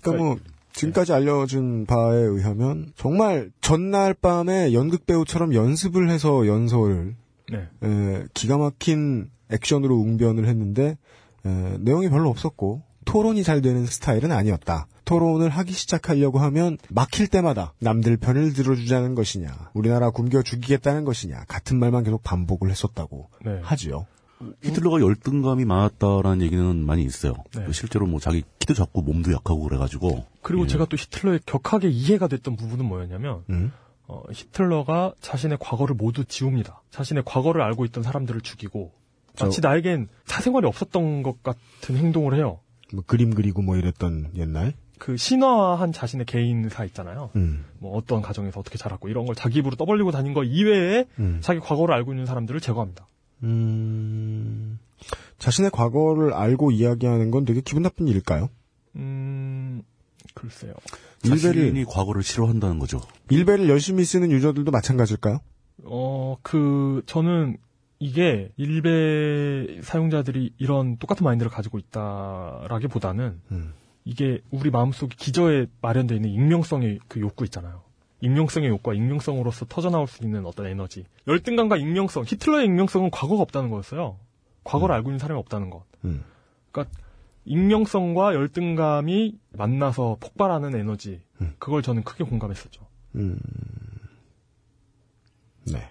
그러니까 뭐 지금까지 알려진 바에 의하면 정말 전날 밤에 연극 배우처럼 연습을 해서 연설을
네.
에, 기가 막힌 액션으로 웅변을 했는데 에, 내용이 별로 없었고 토론이 잘 되는 스타일은 아니었다. 토론을 하기 시작하려고 하면 막힐 때마다 남들 편을 들어주자는 것이냐, 우리나라 굶겨 죽이겠다는 것이냐 같은 말만 계속 반복을 했었다고
네.
하지요.
히틀러가 열등감이 많았다라는 얘기는 많이 있어요.
네.
실제로 뭐 자기 키도 작고 몸도 약하고 그래가지고
그리고
예.
제가 또 히틀러의 격하게 이해가 됐던 부분은 뭐였냐면
음?
어, 히틀러가 자신의 과거를 모두 지웁니다. 자신의 과거를 알고 있던 사람들을 죽이고 마치
저-
나에겐 사생활이 없었던 것 같은 행동을 해요.
뭐 그림 그리고 뭐 이랬던 옛날.
그 신화한 자신의 개인사 있잖아요.
음.
뭐 어떤 가정에서 어떻게 자랐고 이런 걸 자기 입으로 떠벌리고 다닌 거 이외에
음.
자기 과거를 알고 있는 사람들을 제거합니다.
음, 자신의 과거를 알고 이야기하는 건 되게 기분 나쁜 일일까요?
음, 글쎄요.
일베를,
자신이 과거를 싫어한다는 거죠.
일베를 열심히 쓰는 유저들도 마찬가지일까요?
어, 그, 저는 이게 일베 사용자들이 이런 똑같은 마인드를 가지고 있다라기보다는
음.
이게 우리 마음속에 기저에 마련되어 있는 익명성의 그 욕구 있잖아요. 익명성의 욕구와 익명성으로서 터져나올 수 있는 어떤 에너지. 열등감과 익명성, 히틀러의 익명성은 과거가 없다는 거였어요. 과거를 알고 있는 사람이 없다는 것.
음.
그러니까 익명성과 열등감이 만나서 폭발하는 에너지.
음.
그걸 저는 크게 공감했었죠.
음. 네.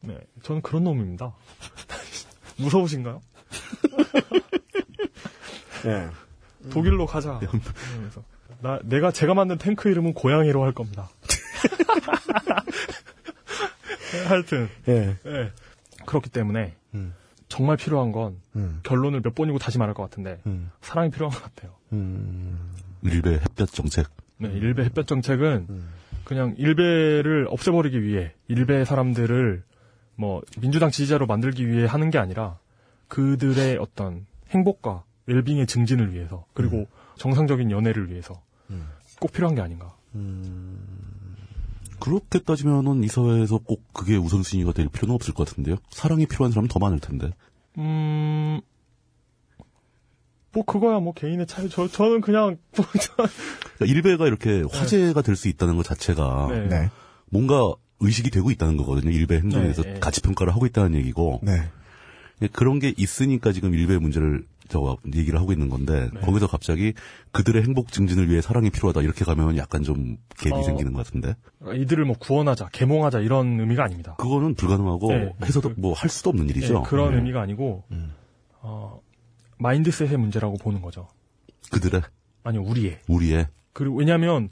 네, 저는 그런 놈입니다. 무서우신가요?
네.
독일로 가자. 이러면서. 나 내가 제가 만든 탱크 이름은 고양이로 할 겁니다. 하여튼
예.
예. 그렇기 때문에
음.
정말 필요한 건
음.
결론을 몇 번이고 다시 말할 것 같은데
음.
사랑이 필요한 것 같아요.
음.
일베 햇볕 정책.
네, 일베 햇볕 정책은
음.
그냥 일베를 없애버리기 위해 일베 사람들을 뭐 민주당 지지자로 만들기 위해 하는 게 아니라 그들의 어떤 행복과 웰빙의 증진을 위해서 그리고 정상적인 연애를 위해서
음.
꼭 필요한 게 아닌가.
그렇게 따지면은 이 사회에서 꼭 그게 우선순위가 될 필요는 없을 것 같은데요. 사랑이 필요한 사람은 더 많을 텐데.
음, 뭐 그거야 뭐 개인의 차이. 저 저는 그냥 뭐 저-
그러니까 일베가 이렇게 화제가 될 수 있다는 것 자체가
네.
네.
뭔가 의식이 되고 있다는 거거든요. 일베 행동에서
네, 네.
가치 평가를 하고 있다는 얘기고
네.
그런 게 있으니까 지금 일베 문제를 저 얘기를 하고 있는 건데
네.
거기서 갑자기 그들의 행복 증진을 위해 사랑이 필요하다 이렇게 가면 약간 좀 갭이
어.
생기는 것 같은데
이들을 뭐 구원하자, 계몽하자 이런 의미가 아닙니다.
그거는 불가능하고
네.
해서도
그-
뭐할 수도 없는 일이죠.
예, 그런
네.
의미가 아니고
음.
어, 마인드셋의 문제라고 보는 거죠.
그들의
아니요, 우리의.
우리의
그리고 왜냐하면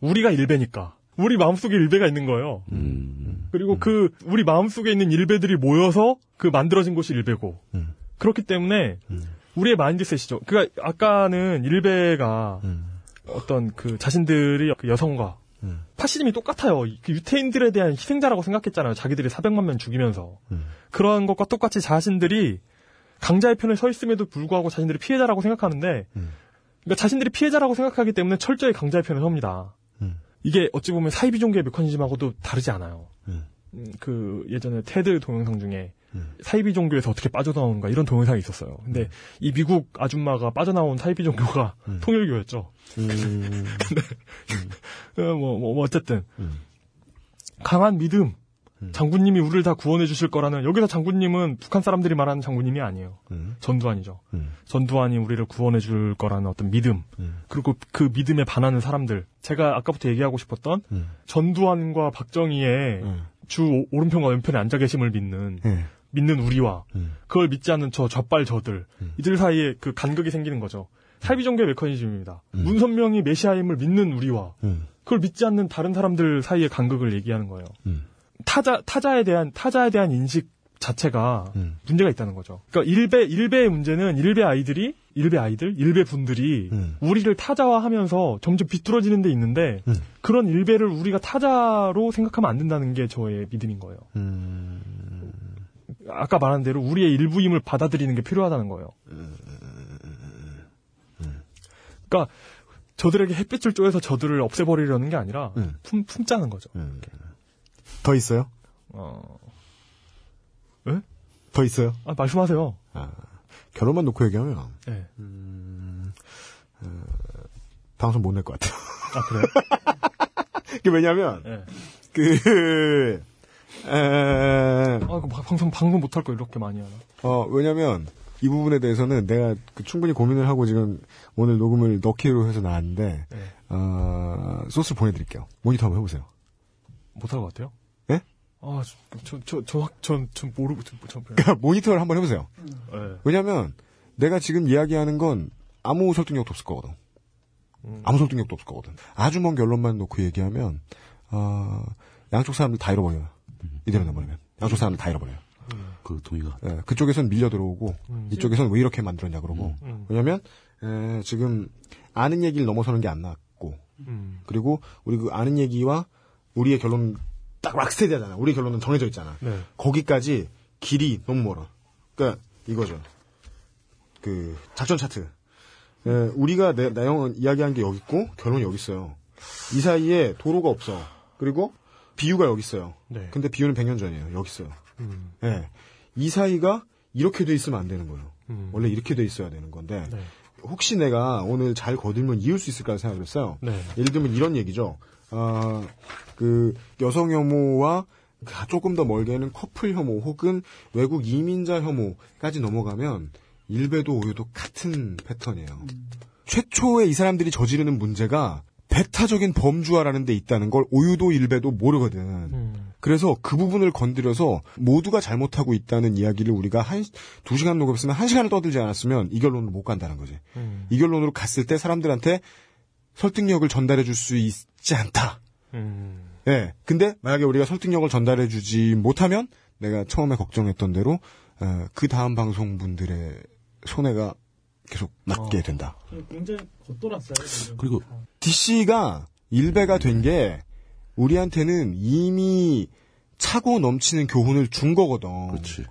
우리가 일배니까 우리 마음속에 일배가 있는 거예요.
음,
그리고 그 우리 마음속에 있는 일배들이 모여서 그 만들어진 곳이 일배고
음.
그렇기 때문에 우리의 마인드셋이죠. 그러니까 아까는 일배가
음.
어떤 그 자신들이 그 여성과
음.
파시즘이 똑같아요. 그 유태인들에 대한 희생자라고 생각했잖아요. 자기들이 400만 명 죽이면서
음.
그러한 것과 똑같이 자신들이 강자의 편에 서 있음에도 불구하고 자신들이 피해자라고 생각하는데
음.
그러니까 자신들이 피해자라고 생각하기 때문에 철저히 강자의 편에 섭니다.
음.
이게 어찌 보면 사이비 종교의 메커니즘하고도 다르지 않아요.
음.
음, 그 예전에 테드 동영상 중에
음.
사이비 종교에서 어떻게 빠져나오는가 이런 동영상이 있었어요. 근데 이 미국 아줌마가 빠져나온 사이비 종교가
음.
통일교였죠.
음.
어, 뭐, 뭐, 뭐 어쨌든
음.
강한 믿음.
음.
장군님이 우리를 다 구원해 주실 거라는 여기서 장군님은 북한 사람들이 말하는 장군님이 아니에요.
음.
전두환이죠.
음.
전두환이 우리를 구원해 줄 거라는 어떤 믿음.
음.
그리고 그 믿음에 반하는 사람들. 제가 아까부터 얘기하고 싶었던
음.
전두환과 박정희의
음.
주 오- 오른편과 왼편에 앉아 계심을 믿는
예.
믿는 우리와
음.
그걸 믿지 않는 저 좌빨 저들
음.
이들 사이에 그 간극이 생기는 거죠. 사이비 종교의 메커니즘입니다.
음.
문선명이 메시아임을 믿는 우리와
음.
그걸 믿지 않는 다른 사람들 사이의 간극을 얘기하는 거예요.
음.
타자 타자에 대한 타자에 대한 인식 자체가
음.
문제가 있다는 거죠. 그러니까 일베 일베의 문제는 일베 아이들이 일베 아이들 일베 분들이
음.
우리를 타자화하면서 점점 비뚤어지는 데 있는데
음.
그런 일베를 우리가 타자로 생각하면 안 된다는 게 저의 믿음인 거예요.
음.
아까 말한 대로 우리의 일부임을 받아들이는 게 필요하다는 거예요. 그러니까 저들에게 햇빛을 쬐서 저들을 없애버리려는 게 아니라
음.
품, 품자는 거죠.
음. 더 있어요?
어,
더 있어요?
아, 말씀하세요.
아, 결혼만 놓고 얘기하면
네.
방송 못 낼 것 같아요.
아 그래요?
그게 왜냐면
네.
그 에,
아, 그 방송 방송 못할 거 이렇게 많이 하나?
어 왜냐면 이 부분에 대해서는 내가 그 충분히 고민을 하고 지금 오늘 녹음을 넣기로 해서 나왔는데
네.
어, 소스 보내드릴게요. 모니터 한번 해보세요.
못할 것 같아요?
예?
아, 저, 저, 저, 전, 전 모르고, 전, 전, 전,
그러니까 모니터를 한번 해보세요.
네.
왜냐면 내가 지금 이야기하는 건 아무 설득력도 없을 거거든.
음.
아무 설득력도 없을 거거든. 아주 먼 결론만 놓고 얘기하면 어, 양쪽 사람들 다 잃어버려요. 이대로 내버리면 양쪽 사람들 다 잃어버려요.
그 동의가.
예, 그쪽에선 밀려 들어오고
음.
이쪽에선 왜 이렇게 만들었냐 그러고
음.
왜냐면 에, 지금 아는 얘기를 넘어서는 게 안 나왔고
음.
그리고 우리 그 아는 얘기와 우리의 결론 딱 락스테디하잖아. 우리 결론은 정해져 있잖아.
네.
거기까지 길이 너무 멀어. 그러니까 이거죠. 그 작전 차트. 에, 우리가 내, 내용 이야기한 게 여기 있고 결론이 여기 있어요. 이 사이에 도로가 없어. 그리고 비유가 여기 있어요.
네.
근데 비유는 100년 전이에요. 여기 있어요.
음.
예. 이 사이가 이렇게 돼 있으면 안 되는 거예요.
음.
원래 이렇게 돼 있어야 되는 건데
네.
혹시 내가 오늘 잘 거들면 이을 수 있을까 생각을 했어요.
네.
예를 들면 이런 얘기죠. 아, 그 여성 혐오와 조금 더 멀게는 커플 혐오 혹은 외국 이민자 혐오까지 넘어가면 일배도 오유도 같은 패턴이에요. 최초에 이 사람들이 저지르는 문제가 배타적인 범주화라는 데 있다는 걸 오유도 일배도 모르거든.
음.
그래서 그 부분을 건드려서 모두가 잘못하고 있다는 이야기를 우리가 한, 두 시간 녹음했으면 한 시간을 떠들지 않았으면 이 결론으로 못 간다는 거지.
음.
이 결론으로 갔을 때 사람들한테 설득력을 전달해 줄 수 있지 않다.
음.
예. 근데 만약에 우리가 설득력을 전달해 주지 못하면 내가 처음에 걱정했던 대로 어, 그 다음 방송분들의 손해가 계속 낫게
어.
된다.
굉장히 겉돌았어요.
그리고
DC가 일배가 된 게 우리한테는 이미 차고 넘치는 교훈을 준 거거든.
그렇지.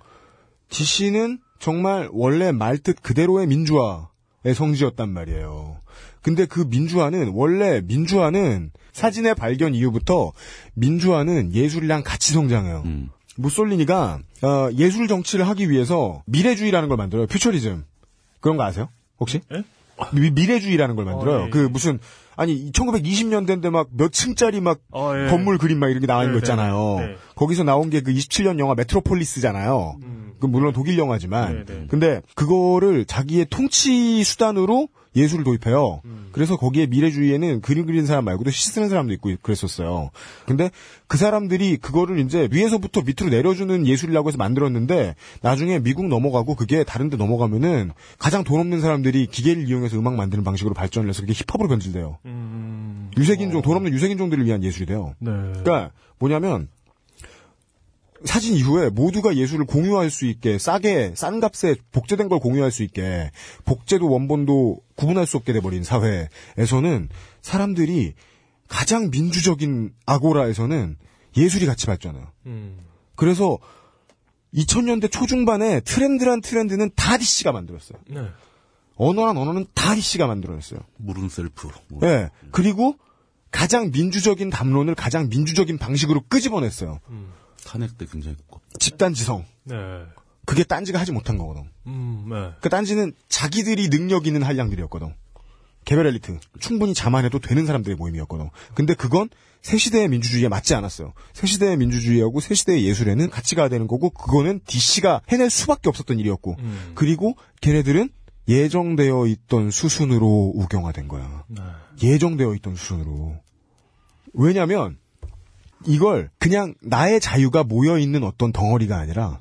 DC는 정말 원래 말뜻 그대로의 민주화의 성지였단 말이에요. 근데 그 민주화는 원래 민주화는 사진의 발견 이후부터 민주화는 예술이랑 같이 성장해요.
음.
무솔리니가 어, 예술 정치를 하기 위해서 미래주의라는 걸 만들어요. 퓨처리즘. 그런 거 아세요? 혹시?
예?
미, 미래주의라는 걸 만들어요.
어, 예,
그
예.
무슨 아니 1920년대인데 막 몇 층짜리 막
어, 예.
건물 그림 막 이런 게 나와 있는
네,
거 있잖아요.
네, 네.
거기서 나온 게 그 27년 영화 메트로폴리스잖아요.
음.
그 물론 독일 영화지만. 근데 그거를 자기의 통치 수단으로 예술을 도입해요.
음.
그래서 거기에 미래주의에는 그림 그리는 사람 말고도 시 쓰는 사람도 있고 그랬었어요. 근데 그 사람들이 그거를 이제 위에서부터 밑으로 내려주는 예술이라고 해서 만들었는데 나중에 미국 넘어가고 그게 다른 데 넘어가면은 가장 돈 없는 사람들이 기계를 이용해서 음악 만드는 방식으로 발전을 해서 그게 힙합으로 변질돼요.
음.
유색인종, 돈 없는 유색인종들을 위한 예술이 돼요.
네.
그러니까 뭐냐면 사진 이후에 모두가 예술을 공유할 수 있게 싸게 싼 값에 복제된 걸 공유할 수 있게 복제도 원본도 구분할 수 없게 돼버린 사회에서는 사람들이 가장 민주적인 아고라에서는 예술이 같이 발전해요.
음.
언어란 언어는 다 DC가 만들어냈어요.
물은 셀프. 뭐.
예. 그리고 가장 민주적인 담론을 가장 민주적인 방식으로 끄집어냈어요.
탄핵 때 굉장히 꼭
집단지성.
네.
그게 딴지가 하지 못한 거거든.
음, 네.
그 딴지는 자기들이 능력 있는 한량들이었거든. 개별 엘리트. 충분히 자만해도 되는 사람들의 모임이었거든. 근데 그건 새 시대의 민주주의에 맞지 않았어요. 새 시대의 민주주의하고 새 시대의 예술에는 같이 가야 되는 거고, 그거는 DC가 해낼 수밖에 없었던 일이었고,
음.
그리고 걔네들은 예정되어 있던 수순으로 우경화된 거야.
네.
예정되어 있던 수순으로. 왜냐면, 이걸 그냥 나의 자유가 모여 있는 어떤 덩어리가 아니라,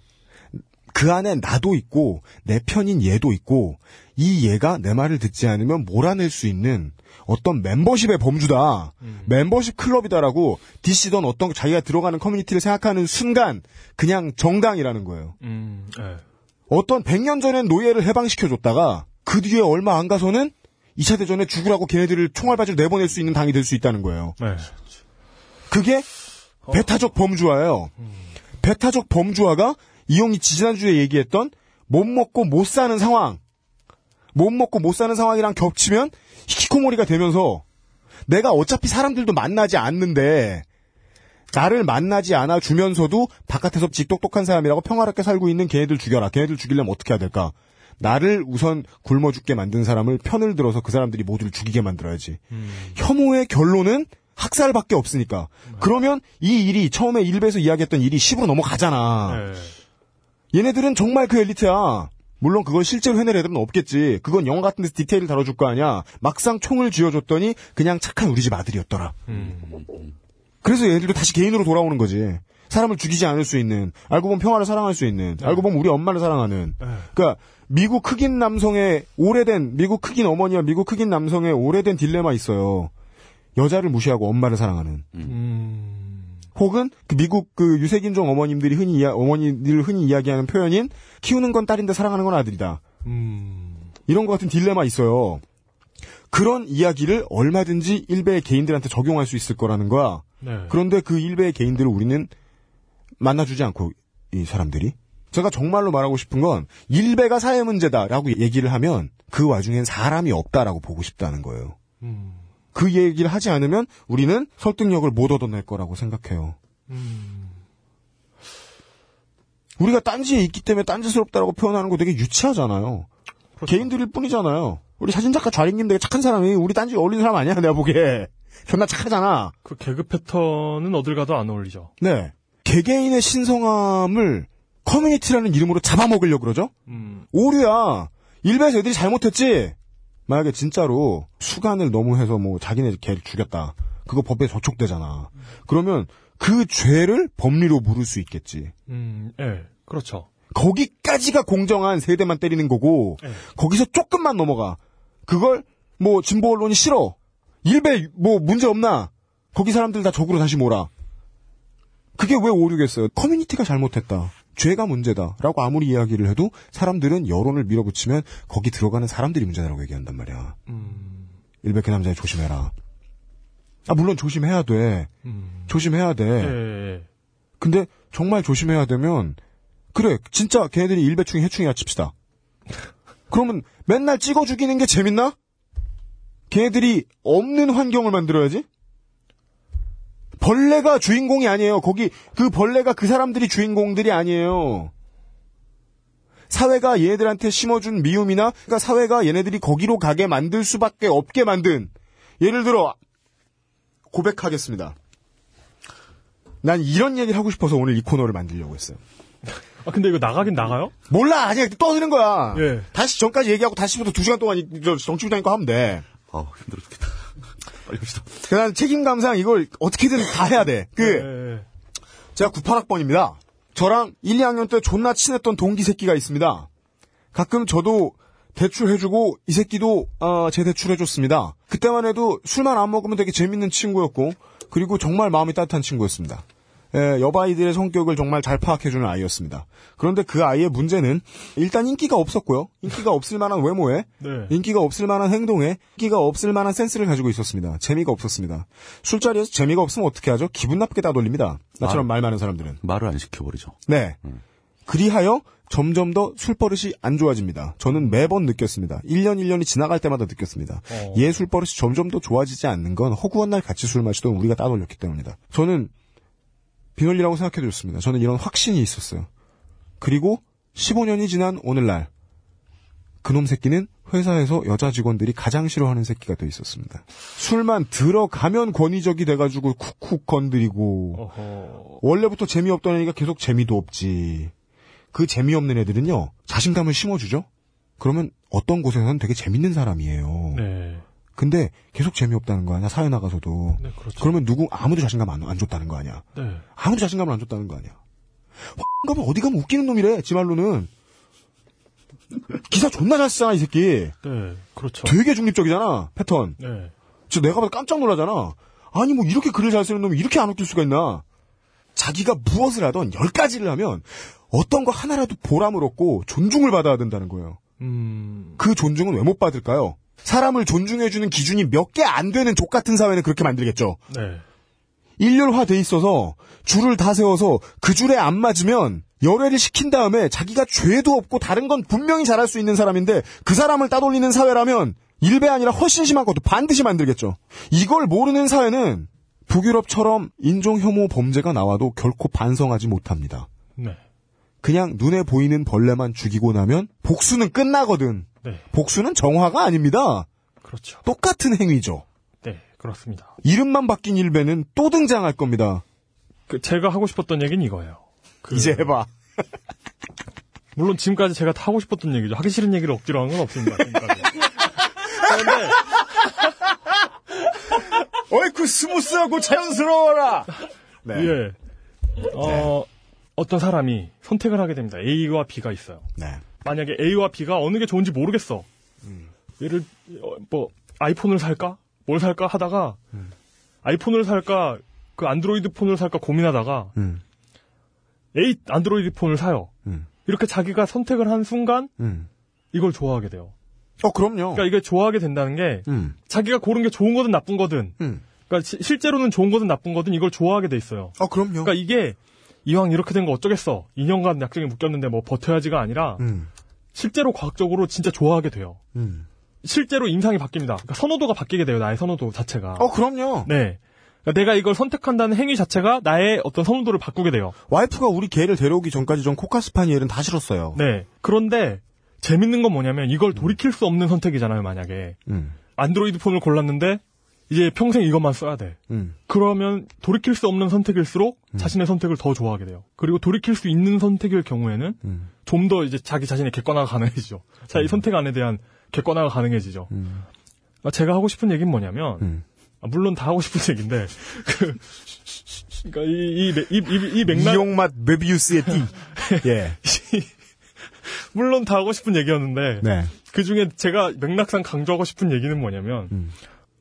그 안에 나도 있고, 내 편인 얘도 있고, 이 얘가 내 말을 듣지 않으면 몰아낼 수 있는 어떤 멤버십의 범주다. 멤버십 클럽이다라고 DC던 어떤 자기가 들어가는 커뮤니티를 생각하는 순간, 그냥 정당이라는 거예요.
음, 네.
어떤 100년 전엔 노예를 해방시켜줬다가 그 뒤에 얼마 안 가서는 2차 대전에 죽으라고 걔네들을 총알바지로 내보낼 수 있는 당이 될 수 있다는 거예요.
네.
그게 배타적 범주화예요. 배타적 범주화가 이용이 지난주에 얘기했던 못 먹고 못 사는 상황, 못 먹고 못 사는 상황이랑 겹치면 히키코모리가 되면서 내가 어차피 사람들도 만나지 않는데 나를 만나지 않아 주면서도 바깥에서 지 똑똑한 사람이라고 평화롭게 살고 있는 걔네들 죽여라. 걔네들 죽이려면 어떻게 해야 될까? 나를 우선 굶어 죽게 만든 사람을 편을 들어서 그 사람들이 모두를 죽이게 만들어야지. 혐오의 결론은 학살밖에 없으니까. 그러면 이 일이 처음에 일베에서 이야기했던 일이 10으로 넘어가잖아.
네.
얘네들은 정말 그 엘리트야. 물론 그걸 실제로 해낼 애들은 없겠지. 그건 영화 같은 데서 디테일을 다뤄줄 거 아니야. 막상 총을 쥐어줬더니 그냥 착한 우리 집 아들이었더라. 그래서 얘네들도 다시 개인으로 돌아오는 거지. 사람을 죽이지 않을 수 있는, 알고 보면 평화를 사랑할 수 있는, 알고 보면 우리 엄마를 사랑하는. 그러니까 미국 흑인 남성의 오래된 미국 흑인 어머니와 미국 흑인 남성의 오래된 딜레마 있어요. 여자를 무시하고 엄마를 사랑하는.
음,
혹은 그 미국 그 유색인종 어머님들이 흔히 이야, 어머니들 흔히 이야기하는 표현인 키우는 건 딸인데 사랑하는 건 아들이다.
음,
이런 것 같은 딜레마 있어요. 그런 이야기를 얼마든지 일베의 개인들한테 적용할 수 있을 거라는 거야.
네.
그런데 그 일베의 개인들을 우리는 만나주지 않고 이 사람들이 제가 정말로 말하고 싶은 건 일베가 사회 문제다라고 얘기를 하면 그 와중엔 사람이 없다라고 보고 싶다는 거예요.
음,
그 얘기를 하지 않으면 우리는 설득력을 못 얻어낼 거라고 생각해요.
음,
우리가 딴지에 있기 때문에 딴지스럽다라고 표현하는 거 되게 유치하잖아요.
그렇죠.
개인들일 뿐이잖아요. 우리 사진작가 좌링님 되게 착한 사람이 우리 딴지에 어울리는 사람 아니야 내가 보기에. 존나 착하잖아.
그 개그 패턴은 어딜 가도 안 어울리죠.
네. 개개인의 신성함을 커뮤니티라는 이름으로 잡아먹으려고 그러죠?
음,
오류야. 일베에서 애들이 잘못했지? 만약에 진짜로 수간을 너무 해서 뭐 자기네 개를 죽였다. 그거 법에 저촉되잖아. 그러면 그 죄를 법리로 물을 수 있겠지.
음, 예, 그렇죠.
거기까지가 공정한 세대만 때리는 거고
네.
거기서 조금만 넘어가. 그걸 뭐 진보 언론이 싫어. 일베 뭐 문제 없나? 거기 사람들 다 적으로 다시 몰아. 그게 왜 오류겠어요? 커뮤니티가 잘못했다. 죄가 문제다. 라고 아무리 이야기를 해도 사람들은 여론을 밀어붙이면 거기 들어가는 사람들이 문제다라고 얘기한단 말이야.
음,
일베 그 남자애 조심해라. 아, 물론 조심해야 돼.
음,
조심해야 돼.
예, 예.
근데 정말 조심해야 되면 그래 진짜 걔네들이 일배충이 해충이야 칩시다. 그러면 맨날 찍어 죽이는 게 재밌나? 걔네들이 없는 환경을 만들어야지. 벌레가 주인공이 아니에요. 거기 그 벌레가 그 사람들이 주인공들이 아니에요. 사회가 얘네들한테 심어준 미움이나 그러니까 사회가 얘네들이 거기로 가게 만들 수밖에 없게 만든 예를 들어 고백하겠습니다. 난 이런 얘기를 하고 싶어서 오늘 이 코너를 만들려고 했어요.
아, 근데 이거 나가긴 나가요?
몰라 아직 떠드는 거야.
예.
다시 전까지 얘기하고 다시부터 두 시간 동안 거 하면 돼.
아 힘들어 죽겠다. 빨리 합시다.
난 책임감상 이걸 어떻게든 다 해야 돼. 그
예, 예.
제가 98학번입니다. 저랑 1, 2학년 때 존나 친했던 동기 새끼가 있습니다. 가끔 저도 대출해주고 이 새끼도 어, 제 대출해줬습니다. 그때만 해도 술만 안 먹으면 되게 재밌는 친구였고 그리고 정말 마음이 따뜻한 친구였습니다. 예, 여바이들의 성격을 정말 잘 파악해주는 아이였습니다. 그런데 그 아이의 문제는 일단 인기가 없었고요. 인기가 없을 만한 외모에
네.
인기가 없을 만한 행동에 인기가 없을 만한 센스를 가지고 있었습니다. 재미가 없었습니다. 술자리에서 재미가 없으면 어떻게 하죠? 기분 나쁘게 따돌립니다. 나처럼 말 많은 사람들은.
말을 안 시켜버리죠.
네. 그리하여 점점 더 술버릇이 안 좋아집니다. 저는 매번 느꼈습니다. 1년 1년이 지나갈 때마다 느꼈습니다.
어.
얘 술버릇이 점점 더 좋아지지 않는 건 허구한 날 같이 술 마시던 우리가 따돌렸기 때문이다. 저는 비논리라고 생각해도 좋습니다. 저는 이런 확신이 있었어요. 그리고 15년이 지난 오늘날 그놈 새끼는 회사에서 여자 직원들이 가장 싫어하는 새끼가 돼 있었습니다. 술만 들어가면 권위적이 돼가지고 쿡쿡 건드리고
어허.
원래부터 재미없던 애니까 계속 재미도 없지. 그 재미없는 애들은요 자신감을 심어주죠. 그러면 어떤 곳에서는 되게 재밌는 사람이에요.
네.
근데 계속 재미없다는 거 아니야 사회 나가서도.
네, 그렇죠.
그러면 누구 아무도 자신감 안, 안 줬다는 거 아니야.
네.
아무도 자신감을 안 줬다는 거 아니야. 가면 어디 가면 웃기는 놈이래, 지 말로는. 기사 존나 잘 쓰잖아, 이 새끼.
네. 그렇죠.
되게 중립적이잖아, 패턴.
네.
진짜 내가 봐도 깜짝 놀라잖아. 아니, 뭐, 이렇게 글을 잘 쓰는 놈이 이렇게 안 웃길 수가 있나. 자기가 무엇을 하던 열 가지를 하면 어떤 거 하나라도 보람을 얻고 존중을 받아야 된다는 거예요.
음.
그 존중은 왜 못 받을까요? 사람을 존중해주는 기준이 몇 개 안 되는 족 같은 사회는 그렇게 만들겠죠.
네.
일렬화돼 있어서 줄을 다 세워서 그 줄에 안 맞으면 열애를 시킨 다음에 자기가 죄도 없고 다른 건 분명히 잘할 수 있는 사람인데 그 사람을 따돌리는 사회라면 일배 아니라 훨씬 심한 것도 반드시 만들겠죠. 이걸 모르는 사회는 북유럽처럼 인종 혐오 범죄가 나와도 결코 반성하지 못합니다.
네.
그냥 눈에 보이는 벌레만 죽이고 나면 복수는 끝나거든.
네.
복수는 정화가 아닙니다.
그렇죠.
똑같은 행위죠.
네. 그렇습니다.
이름만 바뀐 일배는 또 등장할 겁니다.
그 제가 하고 싶었던 얘기는 이거예요. 그-
이제 해봐.
물론 지금까지 제가 다 하고 싶었던 얘기죠. 하기 싫은 얘기를 억지로 한 건 없습니다. 지금까지. 그런데
어이쿠 스무스하고 자연스러워라. 네.
예. 어, 어떤 사람이 선택을 하게 됩니다. A와 B가 있어요.
네.
만약에 A와 B가 어느 게 좋은지 모르겠어.
음.
얘를 어, 뭐 아이폰을 살까? 뭘 살까 하다가
음.
아이폰을 살까? 그 안드로이드 폰을 살까 고민하다가
음.
A 안드로이드 폰을 사요.
음.
이렇게 자기가 선택을 한 순간
음.
이걸 좋아하게 돼요.
어 그럼요.
그러니까 이게 좋아하게 된다는 게
음.
자기가 고른 게 좋은 거든 나쁜 거든
음.
그러니까 시- 실제로는 좋은 거든 나쁜 거든 이걸 좋아하게 돼 있어요.
어 그럼요.
그러니까 이게 이왕 이렇게 된 거 어쩌겠어. 2년간 약정이 묶였는데 뭐 버텨야지가 아니라
음.
실제로 과학적으로 진짜 좋아하게 돼요.
음.
실제로 인상이 바뀝니다. 그러니까 선호도가 바뀌게 돼요. 나의 선호도 자체가.
어 그럼요.
네. 그러니까 내가 이걸 선택한다는 행위 자체가 나의 어떤 선호도를 바꾸게 돼요.
와이프가 우리 개를 데려오기 전까지 전 코카스파니엘은 다 싫었어요.
네. 그런데 재밌는 건 뭐냐면 이걸 돌이킬 수 없는 선택이잖아요. 만약에
음.
안드로이드 폰을 골랐는데 이제 평생 이것만 써야 돼.
음.
그러면 돌이킬 수 없는 선택일수록 자신의 선택을 더 좋아하게 돼요. 그리고 돌이킬 수 있는 선택일 경우에는
음.
좀더 이제 자기 자신의 객관화가 가능해지죠. 자, 이 선택 안에 대한 객관화가 가능해지죠.
음.
아, 제가 하고 싶은 얘기는 뭐냐면,
음.
아, 물론 다 하고 싶은 얘기인데, 그, 그니까 이, 이, 매- 이, 이, 이 맥락,
이용맛 메비우스의 띠. 예.
물론 다 하고 싶은 얘기였는데,
네.
그 중에 제가 맥락상 강조하고 싶은 얘기는 뭐냐면,
음.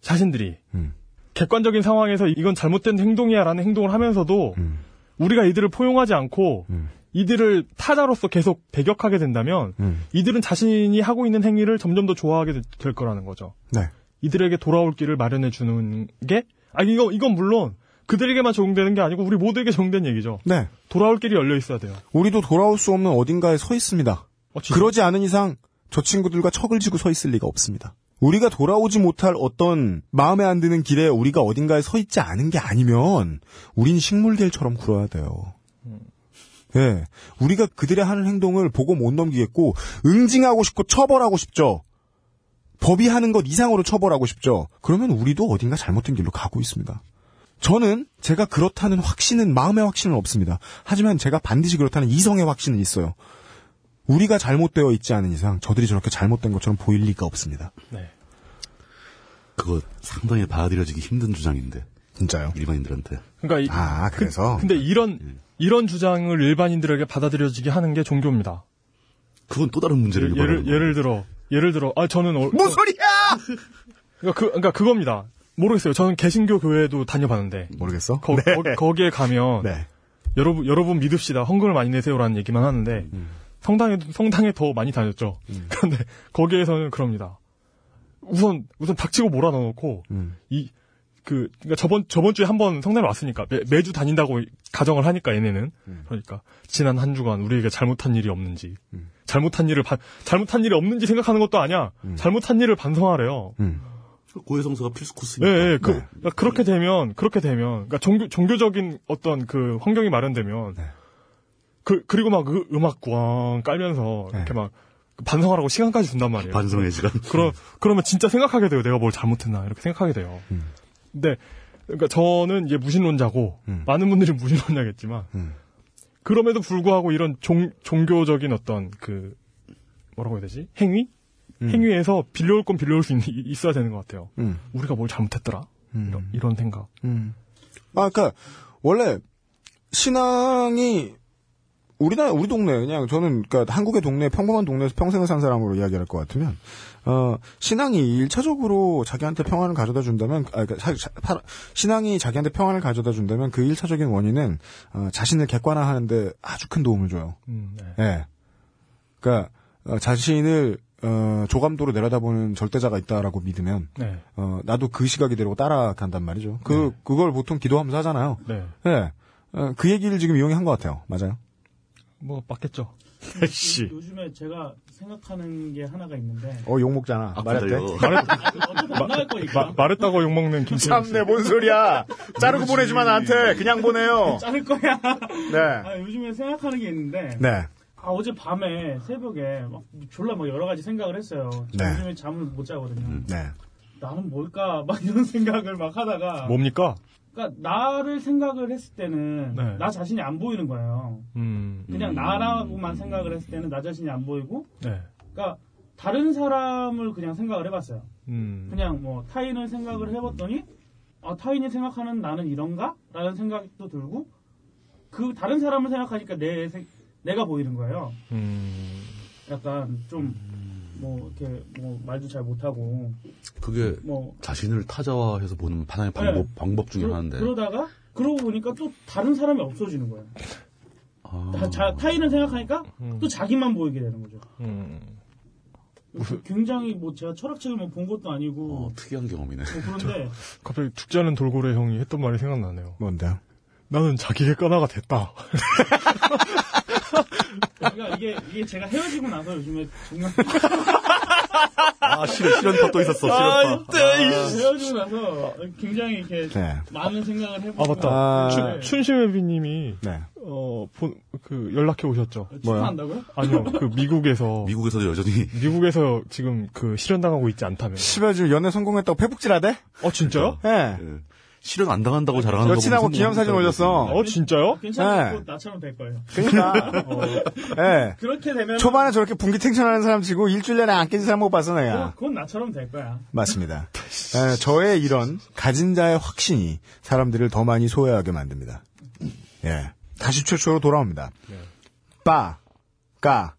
자신들이
음.
객관적인 상황에서 이건 잘못된 행동이야라는 행동을 하면서도
음.
우리가 이들을 포용하지 않고
음.
이들을 타자로서 계속 배격하게 된다면
음.
이들은 자신이 하고 있는 행위를 점점 더 좋아하게 되- 될 거라는 거죠.
네.
이들에게 돌아올 길을 마련해 주는 게, 아, 이거, 이건 물론 그들에게만 적용되는 게 아니고 우리 모두에게 적용된 얘기죠.
네.
돌아올 길이 열려 있어야 돼요.
우리도 돌아올 수 없는 어딘가에 서 있습니다.
어?
그러지 않은 이상 저 친구들과 척을 지고 서 있을 리가 없습니다. 우리가 돌아오지 못할 어떤 마음에 안 드는 길에 우리가 어딘가에 서 있지 않은 게 아니면 우린 식물계일처럼 굴어야 돼요. 예. 우리가 그들의 하는 행동을 보고 못 넘기겠고 응징하고 싶고 처벌하고 싶죠. 법이 하는 것 이상으로 처벌하고 싶죠. 그러면 우리도 어딘가 잘못된 길로 가고 있습니다. 저는 제가 그렇다는 확신은 마음의 확신은 없습니다. 하지만 제가 반드시 그렇다는 이성의 확신은 있어요. 우리가 잘못되어 있지 않은 이상 저들이 저렇게 잘못된 것처럼 보일 리가 없습니다.
네.
그거 상당히 받아들여지기 힘든 주장인데
진짜요?
일반인들한테.
그러니까 이-
아, 그래서
근데 이런 이런 주장을 일반인들에게 받아들여지게 하는 게 종교입니다.
그건 또 다른 문제를
예를
유발하는
예를
거예요.
들어 예를 들어 아 저는 어,
뭔 소리야?
그러니까 그 그러니까 그겁니다. 모르겠어요. 저는 개신교 교회도 다녀봤는데
모르겠어.
거, 기에 가면
네.
여러분 여러분 믿읍시다. 헌금을 많이 내세요라는 얘기만 하는데
음.
성당에 성당에 더 많이 다녔죠. 그런데 거기에서는 그럽니다. 우선 우선 닥치고 몰아넣어놓고
음.
이그 그러니까 저번 저번 주에 한 번 성남에 왔으니까 매, 주 다닌다고 가정을 하니까 얘네는 그러니까 지난 한 주간 우리에게 잘못한 일이 없는지 잘못한 일을 반- 잘못한 일이 없는지 생각하는 것도 아니야 잘못한 일을 반성하래요.
음.
고해성사가 필수
예,
코스니까.
예, 그, 그러니까 그렇게 되면, 그렇게 되면, 그러니까 종교, 종교적인 어떤 그 환경이 마련되면, 그, 그리고 막 그 음악 꽝 깔면서, 이렇게 막, 반성하라고 시간까지 준단 말이에요.
반성의 시간.
그러, 그러면 진짜 생각하게 돼요. 내가 뭘 잘못했나. 이렇게 생각하게 돼요. 근데, 그러니까 저는 이제 무신론자고, 많은 분들이 무신론자겠지만, 그럼에도 불구하고 이런 종, 종교적인 어떤 그, 뭐라고 해야 되지? 행위? 행위에서 빌려올 건 빌려올 수 있, 있어야 되는 것 같아요.
음.
우리가 뭘 잘못했더라. 이런, 이런 생각.
아, 그니까, 원래, 신앙이, 우리나라, 우리 동네, 그냥 저는, 그니까, 한국의 동네, 평범한 동네에서 평생을 산 사람으로 이야기할 것 같으면, 어, 신앙이 일차적으로 자기한테 평안을 가져다 준다면, 아, 그니까, 사- 사- 파- 신앙이 자기한테 평안을 가져다 준다면 그 일차적인 원인은, 어, 자신을 객관화하는데 아주 큰 도움을 줘요.
음, 네.
예. 그니까, 어, 자신을, 어, 조감도로 내려다보는 절대자가 있다라고 믿으면,
네.
어, 나도 그 시각이 되려고 따라간단 말이죠. 그, 그걸 보통 기도하면서 하잖아요.
네.
예. 어, 그 얘기를 지금 이용한 것 같아요. 맞아요.
뭐, 맞겠죠. 씨.
요즘에 제가 생각하는 게 하나가 있는데
어, 욕 먹잖아. 말했대.
어차피 안 나갈 거니까
마, 말했다고 욕 먹는 김치.
참내, 뭔 소리야. 자르고 보내지만 나한테. 그냥 보내요.
자를 거야.
네.
아, 요즘에 생각하는 게 있는데
네.
아, 어제 밤에 새벽에 막 졸라 막 여러 가지 생각을 했어요.
네.
요즘에 잠을 못 자거든요.
네.
나는 뭘까 막 이런 생각을 막 하다가
뭡니까?
그러니까 나를 생각을 했을 때는
네.
나 자신이 안 보이는 거예요.
음,
그냥 나라고만 생각을 했을 때는 나 자신이 안 보이고
네.
그러니까 다른 사람을 그냥 생각을 해봤어요.
음,
그냥 뭐 타인을 생각을 해봤더니 아 타인이 생각하는 나는 이런가? 라는 생각도 들고 그 다른 사람을 생각하니까 내 생- 내가 보이는 거예요.
음,
약간 좀 뭐 이렇게 뭐 말도 잘 못하고
그게
뭐
자신을 타자화해서 보는 하나의 방법,
네.
방법 중에
그러,
하나인데.
그러다가 그러고 보니까 또 다른 사람이 없어지는 거예요.
아,
다- 자- 타인을 생각하니까
음.
또 자기만 보이게 되는 거죠.
음.
굉장히 뭐 제가 철학책을 뭐 본 것도 아니고
어, 특이한 경험이네.
뭐 그런데
갑자기 죽지 않은 돌고래 형이 했던 말이 생각나네요.
뭔데요?
나는 자기 객관화가 됐다.
그러니까 이게 이게 제가 헤어지고 나서 요즘에 정말
아, 실현, 실현파 또 있었어, 실현파.
헤어지고 나서 굉장히 이렇게
네.
많은 생각을 해보고
아, 맞다.
아,
춘, 춘심회비님이,
네.
어, 본, 그, 연락해 오셨죠.
추천한다고요?
아니요, 그, 미국에서,
미국에서도 여전히
미국에서 지금 그 실현당하고 있지 않다며.
씨발 지금 연애 성공했다고 페북질 하대?
어, 진짜요?
예.
그 실현 안 당한다고 자랑하는 거
여친하고 기념사진 올렸어.
어, 진짜요?
괜찮아,
네.
곧 나처럼 될 거예요.
그러니까. 예.
그렇게 되면
초반에 저렇게 분기탱천하는 사람 치고 일주일 내내 안 깨진 사람 못 봤어, 내가.
곧 나처럼 될 거야.
맞습니다. 에, 저의 이런 가진 자의 확신이 사람들을 더 많이 소외하게 만듭니다. 예. 다시 최초로 돌아옵니다. 빠, 까.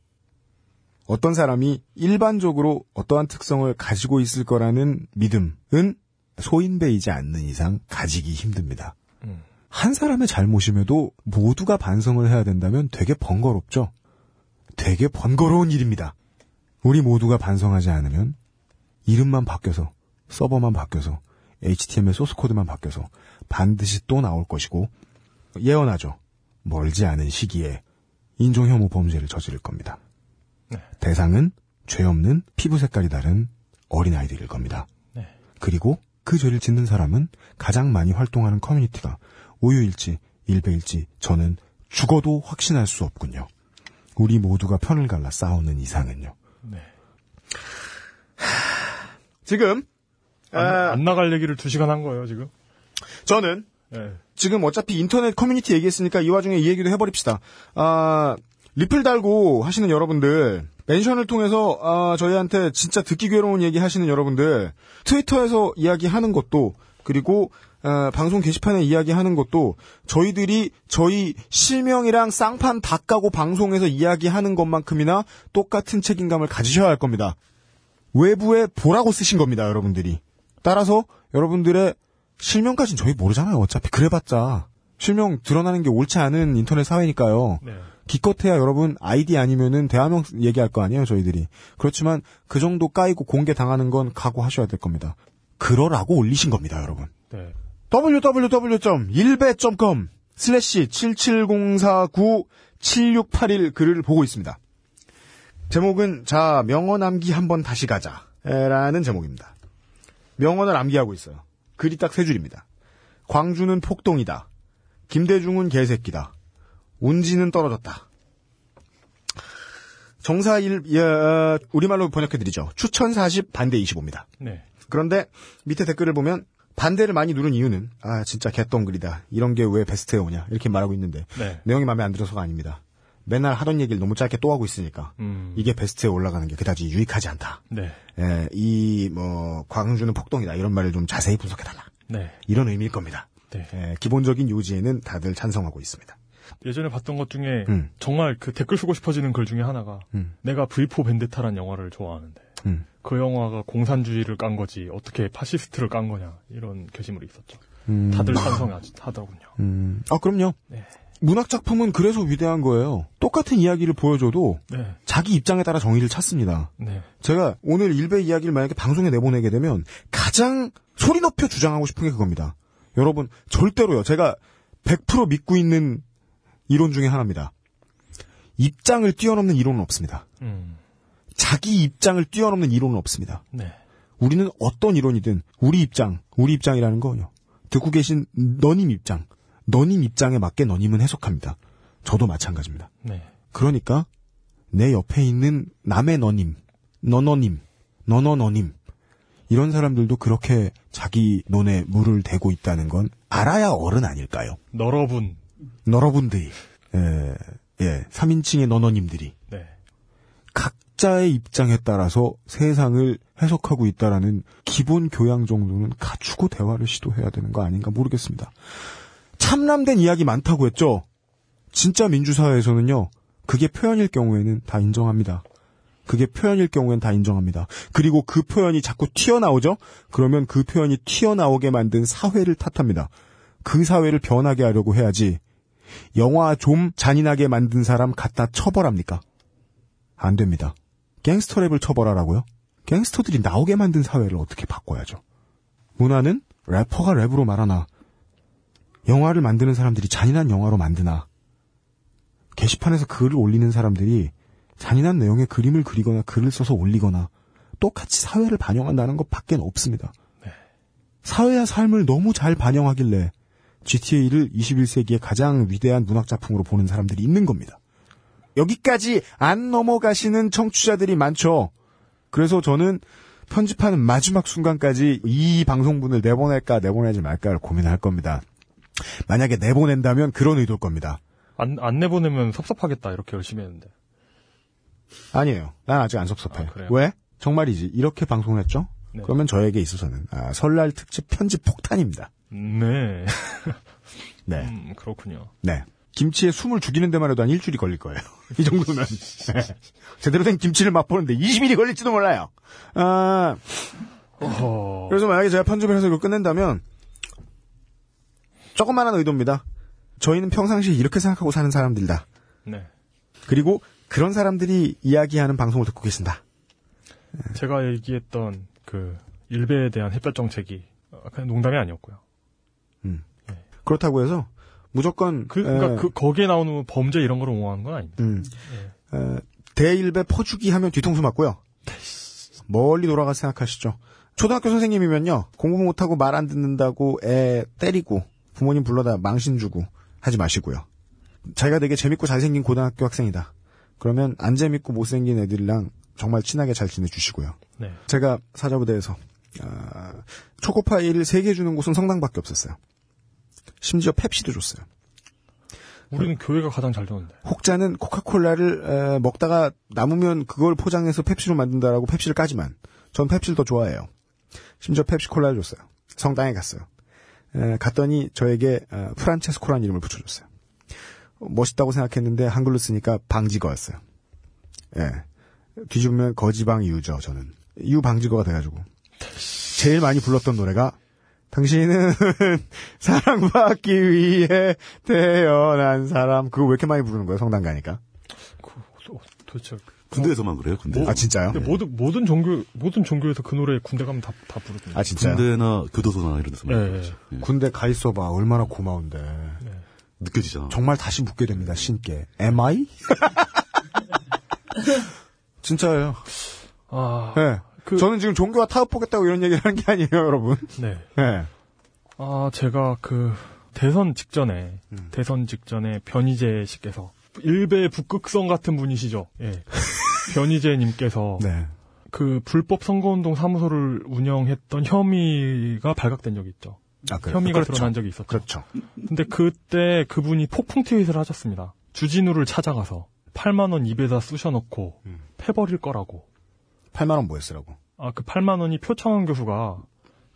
어떤 사람이 일반적으로 어떠한 특성을 가지고 있을 거라는 믿음은 소인배이지 않는 이상 가지기 힘듭니다.
음.
한 사람의 잘못임에도 모두가 반성을 해야 된다면 되게 번거롭죠? 되게 번거로운 일입니다. 우리 모두가 반성하지 않으면 이름만 바뀌어서 서버만 바뀌어서 HTML 소스 코드만 바뀌어서 반드시 또 나올 것이고 예언하죠. 멀지 않은 시기에 인종혐오 범죄를 저지를 겁니다.
네.
대상은 죄 없는 피부 색깔이 다른 어린아이들일 겁니다.
네.
그리고 그 죄를 짓는 사람은 가장 많이 활동하는 커뮤니티가 오유일지 일베일지 저는 죽어도 확신할 수 없군요. 우리 모두가 편을 갈라 싸우는 이상은요.
네.
지금
안,
아,
안 나갈 얘기를 두 시간 한 거예요, 지금.
저는
네.
지금 어차피 인터넷 커뮤니티 얘기했으니까 이 와중에 이 얘기도 해버립시다. 아, 리플 달고 하시는 여러분들, mention을 통해서 아, 저희한테 진짜 듣기 괴로운 얘기 하시는 여러분들, 트위터에서 이야기하는 것도 그리고 아, 방송 게시판에 이야기하는 것도 저희들이 저희 실명이랑 쌍판 다 까고 방송에서 이야기하는 것만큼이나 똑같은 책임감을 가지셔야 할 겁니다. 외부에 보라고 쓰신 겁니다, 여러분들이. 따라서 여러분들의 실명까지는 저희 모르잖아요. 어차피 그래봤자 실명 드러나는 게 옳지 않은 인터넷 사회니까요.
네.
기껏해야 여러분 아이디 아니면은 대화명 얘기할 거 아니에요, 저희들이. 그렇지만 그 정도 까이고 공개 당하는 건 각오하셔야 될 겁니다. 그러라고 올리신 겁니다, 여러분.
네.
www.ilbe.com 슬래시 77049768 글을 보고 있습니다. 제목은 자 명언 암기 한번 다시 가자 라는 제목입니다. 명언을 암기하고 있어요. 글이 딱 세 줄입니다. 광주는 폭동이다. 김대중은 개새끼다. 운지는 떨어졌다. 정사 일 예, 어, 우리말로 번역해드리죠. 추천 40 반대 25입니다.
네.
그런데 밑에 댓글을 보면 반대를 많이 누른 이유는 아 진짜 개똥글이다. 이런 게 왜 베스트에 오냐 이렇게 말하고 있는데
네.
내용이 마음에 안 들어서가 아닙니다. 맨날 하던 얘기를 너무 짧게 또 하고 있으니까
음.
이게 베스트에 올라가는 게 그다지 유익하지 않다.
네.
예, 이뭐 광주는 폭동이다 이런 말을 좀 자세히 분석해달라.
네.
이런 의미일 겁니다.
네.
예, 기본적인 요지에는 다들 찬성하고 있습니다.
예전에 봤던 것 중에
음.
정말 그 댓글 쓰고 싶어지는 글 중에 하나가
음.
내가 V4 벤데타란 영화를 좋아하는데
음.
그 영화가 공산주의를 깐 거지 어떻게 파시스트를 깐 거냐 이런 게시물이 있었죠.
음.
다들 찬성하더군요.
음. 아 그럼요.
네.
문학 작품은 그래서 위대한 거예요. 똑같은 이야기를 보여줘도
네.
자기 입장에 따라 정의를 찾습니다.
네.
제가 오늘 일베 이야기를 만약에 방송에 내보내게 되면 가장 소리 높여 주장하고 싶은 게 그겁니다. 여러분 절대로요. 제가 100% 믿고 있는 이론 중에 하나입니다. 입장을 뛰어넘는 이론은 없습니다.
음.
자기 입장을 뛰어넘는 이론은 없습니다.
네.
우리는 어떤 이론이든 우리 입장, 우리 입장이라는 거요. 듣고 계신 너님 입장, 너님 입장에 맞게 너님은 해석합니다. 저도 마찬가지입니다.
네.
그러니까 내 옆에 있는 남의 너님, 너너님, 너너너님 이런 사람들도 그렇게 자기 논에 물을 대고 있다는 건 알아야 어른 아닐까요?
너러분.
너러분들이 예, 예, 3인칭의 너너님들이
네.
각자의 입장에 따라서 세상을 해석하고 있다라는 기본 교양 정도는 갖추고 대화를 시도해야 되는 거 아닌가 모르겠습니다. 참람된 이야기 많다고 했죠. 진짜 민주사회에서는요. 그게 표현일 경우에는 다 인정합니다. 그게 표현일 경우엔 다 인정합니다. 그리고 그 표현이 자꾸 튀어나오죠? 그러면 그 표현이 튀어나오게 만든 사회를 탓합니다. 그 사회를 변하게 하려고 해야지. 영화 좀 잔인하게 만든 사람 갖다 처벌합니까? 안 됩니다. 갱스터 랩을 처벌하라고요? 갱스터들이 나오게 만든 사회를 어떻게 바꿔야죠? 문화는 래퍼가 랩으로 말하나, 영화를 만드는 사람들이 잔인한 영화로 만드나, 게시판에서 글을 올리는 사람들이 잔인한 내용의 그림을 그리거나 글을 써서 올리거나 똑같이 사회를 반영한다는 것 밖엔 없습니다. 사회와 삶을 너무 잘 반영하길래 GTA를 21세기의 가장 위대한 문학 작품으로 보는 사람들이 있는 겁니다. 여기까지 안 넘어가시는 청취자들이 많죠. 그래서 저는 편집하는 마지막 순간까지 이 방송분을 내보낼까 내보내지 말까를 고민할 겁니다. 만약에 내보낸다면 그런 의도일 겁니다.
안, 안 내보내면 섭섭하겠다 이렇게 열심히 했는데.
아니에요. 난 아직 안 섭섭해.
아?
왜? 정말이지. 이렇게 방송을 했죠?
네.
그러면 저에게 있어서는 아, 설날 특집 편집 폭탄입니다.
네.
네.
음, 그렇군요.
네. 김치에 숨을 죽이는 데만 해도 한 일주일이 걸릴 거예요. 이 정도면. 네. 제대로 된 김치를 맛보는데 20일이 걸릴지도 몰라요. 아,
어허.
그래서 만약에 제가 편집을 해서 이걸 끝낸다면, 조그만한 의도입니다. 저희는 평상시에 이렇게 생각하고 사는 사람들이다.
네.
그리고 그런 사람들이 이야기하는 방송을 듣고 계신다.
제가 얘기했던 그 일베에 대한 햇볕 정책이 어, 그냥 농담이 아니었고요.
그렇다고 해서 무조건
그, 그러니까
에,
그 거기에 나오는 범죄 이런 거를 옹호하는 건 아닙니다.
음, 에, 대일배 퍼주기 하면 뒤통수 맞고요. 멀리 돌아가 서 생각하시죠. 초등학교 선생님이면요 공부 못하고 말 안 듣는다고 애 때리고 부모님 불러다 망신 주고 하지 마시고요. 자기가 되게 재밌고 잘생긴 고등학교 학생이다. 그러면 안 재밌고 못생긴 애들이랑 정말 친하게 잘 지내주시고요.
네.
제가 사자부대에서 아, 초코파이를 3개 주는 곳은 성당밖에 없었어요. 심지어 펩시도 줬어요.
우리는 교회가 가장 잘 되는데.
혹자는 코카콜라를 에, 먹다가 남으면 그걸 포장해서 펩시로 만든다라고 펩시를 까지만 전 펩시를 더 좋아해요. 심지어 펩시콜라를 줬어요. 성당에 갔어요. 에, 갔더니 저에게 어, 프란체스코라는 이름을 붙여줬어요. 어, 멋있다고 생각했는데 한글로 쓰니까 방지거였어요. 예. 뒤집으면 거지방 이유죠, 저는. 이유 방지거가 돼가지고. 제일 많이 불렀던 노래가 당신은 사랑받기 위해 태어난 사람. 그거 왜 이렇게 많이 부르는 거예요, 성당 가니까?
그, 어, 도대체
군대에서만 그래요, 군대.
아 진짜요?
근데 모든 모든 종교 모든 종교에서 그 노래 군대 가면 다 다 부르던데.
아 진짜요?
군대나 교도소나 이런 데서만
예,
그렇지. 예.
군대 가 있어봐 얼마나 고마운데
느껴지잖아.
정말 다시 묻게 됩니다 신께 Am I? 진짜예요.
아,
예.
그-
저는 지금 종교와 타협하겠다고 이런 얘기를 하는 게 아니에요 여러분.
네.
예.
아, 제가 그 대선 직전에
음.
대선 직전에 변희재 씨께서 일베 북극성 같은 분이시죠. 예. 변희재 님께서
네.
그 불법 선거운동 사무소를 운영했던 혐의가 발각된 적이 있죠.
아.
혐의가
그렇죠.
드러난 적이 있었죠.
그렇죠.
근데 그때 그분이 폭풍 트윗을 하셨습니다. 주진우를 찾아가서 8만 원 입에다 쑤셔넣고
음.
패버릴 거라고.
8만 원 뭐였으라고?
아, 그 8만 원이 표창원 교수가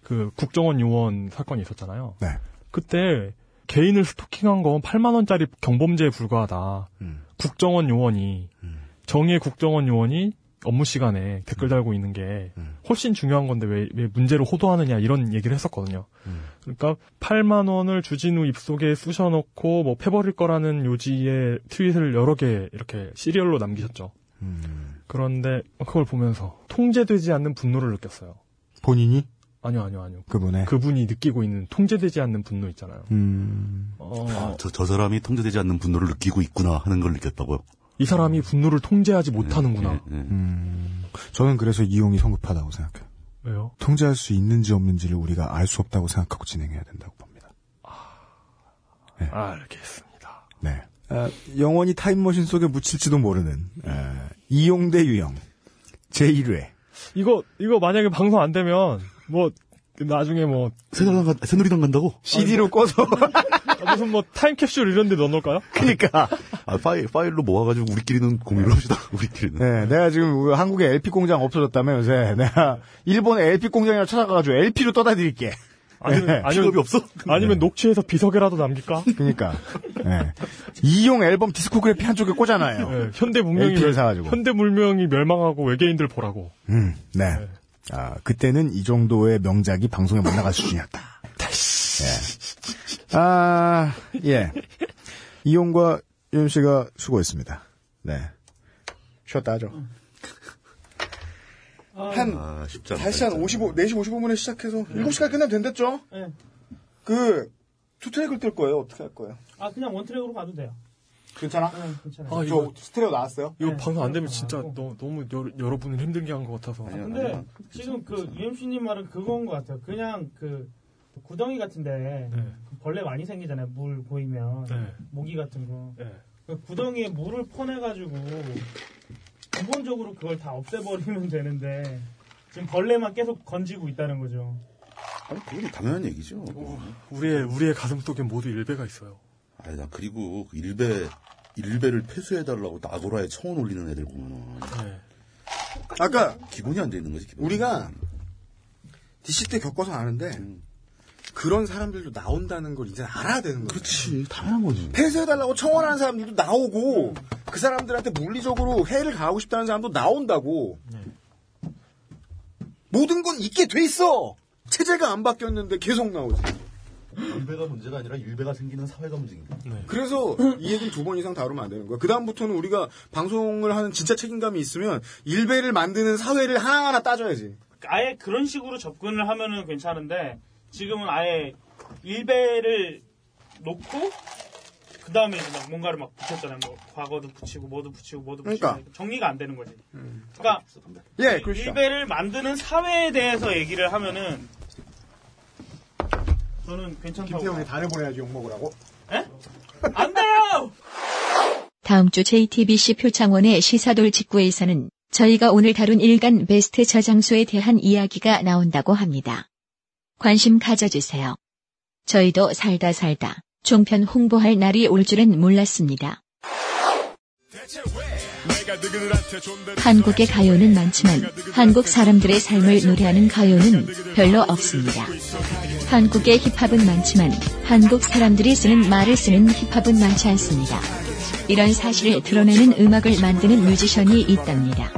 그 국정원 요원 사건이 있었잖아요.
네.
그때 개인을 스토킹한 건 8만 원짜리 경범죄에 불과하다.
음.
국정원 요원이
음.
정의의 국정원 요원이 업무 시간에 댓글 달고 있는 게
음.
훨씬 중요한 건데 왜, 왜 문제를 호도하느냐 이런 얘기를 했었거든요.
음.
그러니까 8만 원을 주진우 입속에 쑤셔넣고 뭐 패버릴 거라는 요지의 트윗을 여러 개 이렇게 시리얼로 남기셨죠.
음.
그런데 그걸 보면서 통제되지 않는 분노를 느꼈어요.
본인이
아니요, 아니요, 아니요.
그분의
그분이 느끼고 있는 통제되지 않는 분노 있잖아요.
음.
어,
아, 저, 저 사람이 통제되지 않는 분노를 느끼고 있구나 하는 걸 느꼈다고요.
이 사람이 분노를 통제하지 못하는구나.
예, 예.
음. 저는 그래서 이용이 성급하다고 생각해요.
왜요?
통제할 수 있는지 없는지를 우리가 알 수 없다고 생각하고 진행해야 된다고 봅니다.
알겠습니다.
네. 아, 영원히 타임머신 속에 묻힐지도 모르는 아, 이용대 유형 제1회
이거, 이거 만약에 방송 안 되면, 뭐, 나중에 뭐,
새누리당, 가- 새누리당 간다고?
CD로 꺼서
아, 무슨 뭐, 타임캡슐 이런 데 넣어놓을까요?
그러니까
아, 파일, 파일로 모아가지고 우리끼리는 공유를 합시다. 우리끼리는.
네, 내가 지금 우리 한국에 LP 공장 없어졌다며 요새 내가 일본에 LP 공장이라 찾아가가지고 LP로 떠다 드릴게.
아니면,
네.
아니면,
없어?
아니면 녹취해서 비석에라도 남길까?
그러니까 네. 이용 앨범 디스코그래피 한쪽에 꽂아놔요.
네, 현대 문명이. 현대 문명이 멸망하고 외계인들 보라고.
음, 네. 아, 그때는 이 정도의 명작이 방송에 못 나갈 수준이었다. 예. 아, 예. 이용과 유임 씨가 수고했습니다. 네. 쉬었다 하죠. 한,
아, 쉽지 않다.
다시 한 55, 4시 55분에 시작해서 7시까지 끝나면 된댔죠?
네.
그, two track을 뜰 거예요? 어떻게 할 거예요?
아 그냥 one track으로 가도 돼요.
괜찮아?
네, 괜찮아요.
아,
저
이거,
스테레오 나왔어요?
이거
네,
방송 안 되면. 진짜
어.
너, 너무 여러, 여러분을 힘들게 한 것 같아서.
아니야.
근데 지금 그 UMC님 말은 그거인 것 같아요. 그냥 그 구덩이 같은데
네.
벌레 많이 생기잖아요. 물 보이면
네.
모기 같은 거.
네.
그 구덩이에 물을 퍼내가지고 근본적으로 그걸 다 없애버리면 되는데 지금 벌레만 계속 건지고 있다는 거죠.
아니, 그건 당연한 얘기죠.
우리의, 우리의 가슴 속에 모두 일배가 있어요.
아니, 나 그리고 그 일베, 일베를 폐쇄해달라고 나고라에 청원 올리는 애들 보면은
네.
아까
기본이 안 돼 있는 거지, 기본이.
우리가 DC 때 겪어서 아는데 그런 사람들도 나온다는 걸 이제 알아야 되는 거예요.
그렇지, 당연한 거지.
폐쇄해달라고 청원하는 사람들도 나오고 그 사람들한테 물리적으로 해를 가하고 싶다는 사람도 나온다고. 모든 건 있게 돼 있어. 체제가 안 바뀌었는데 계속 나오지.
일베가 문제가 아니라 일베가 생기는 사회가 문제입니다.
그래서 이 얘기를 두번 이상 다루면 안 되는 거야. 그 다음부터는 우리가 방송을 하는 진짜 책임감이 있으면 일배를 만드는 사회를 하나하나 따져야지.
아예 그런 식으로 접근을 하면은 괜찮은데 지금은 아예 일배를 놓고 그 다음에 이제 막 뭔가를 막 붙였잖아요. 뭐 과거도 붙이고 뭐도 붙이고 뭐도 붙이고
그러니까.
정리가 안 되는 거지. 그러니까
예, 그렇죠.
일배를 만드는 사회에 대해서 얘기를 하면은 저는 괜찮다고.
김태훈이 단을 보내야지 욕 먹으라고.
안 돼요.
다음 주 JTBC 표창원의 시사돌 직구에서는 저희가 오늘 다룬 일간 베스트 저장소에 대한 이야기가 나온다고 합니다. 관심 가져주세요. 저희도 살다 살다 종편 홍보할 날이 올 줄은 몰랐습니다. 한국의 가요는 많지만 한국 사람들의 삶을 노래하는 가요는 별로 없습니다. 한국의 힙합은 많지만 한국 사람들이 쓰는 말을 쓰는 힙합은 많지 않습니다. 이런 사실을 드러내는 음악을 만드는 뮤지션이 있답니다.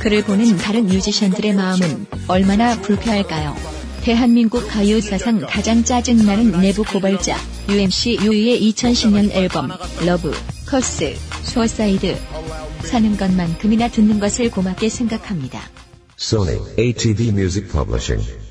그를 보는 다른 뮤지션들의 마음은 얼마나 불쾌할까요? 대한민국 가요 사상 가장 짜증나는 내부 고발자 UMC 유이의 2010년 앨범 러브, 커스, 쇼사이드. 사는 것만큼이나 듣는 것을 고맙게 생각합니다.
Sony ATV Music Publishing.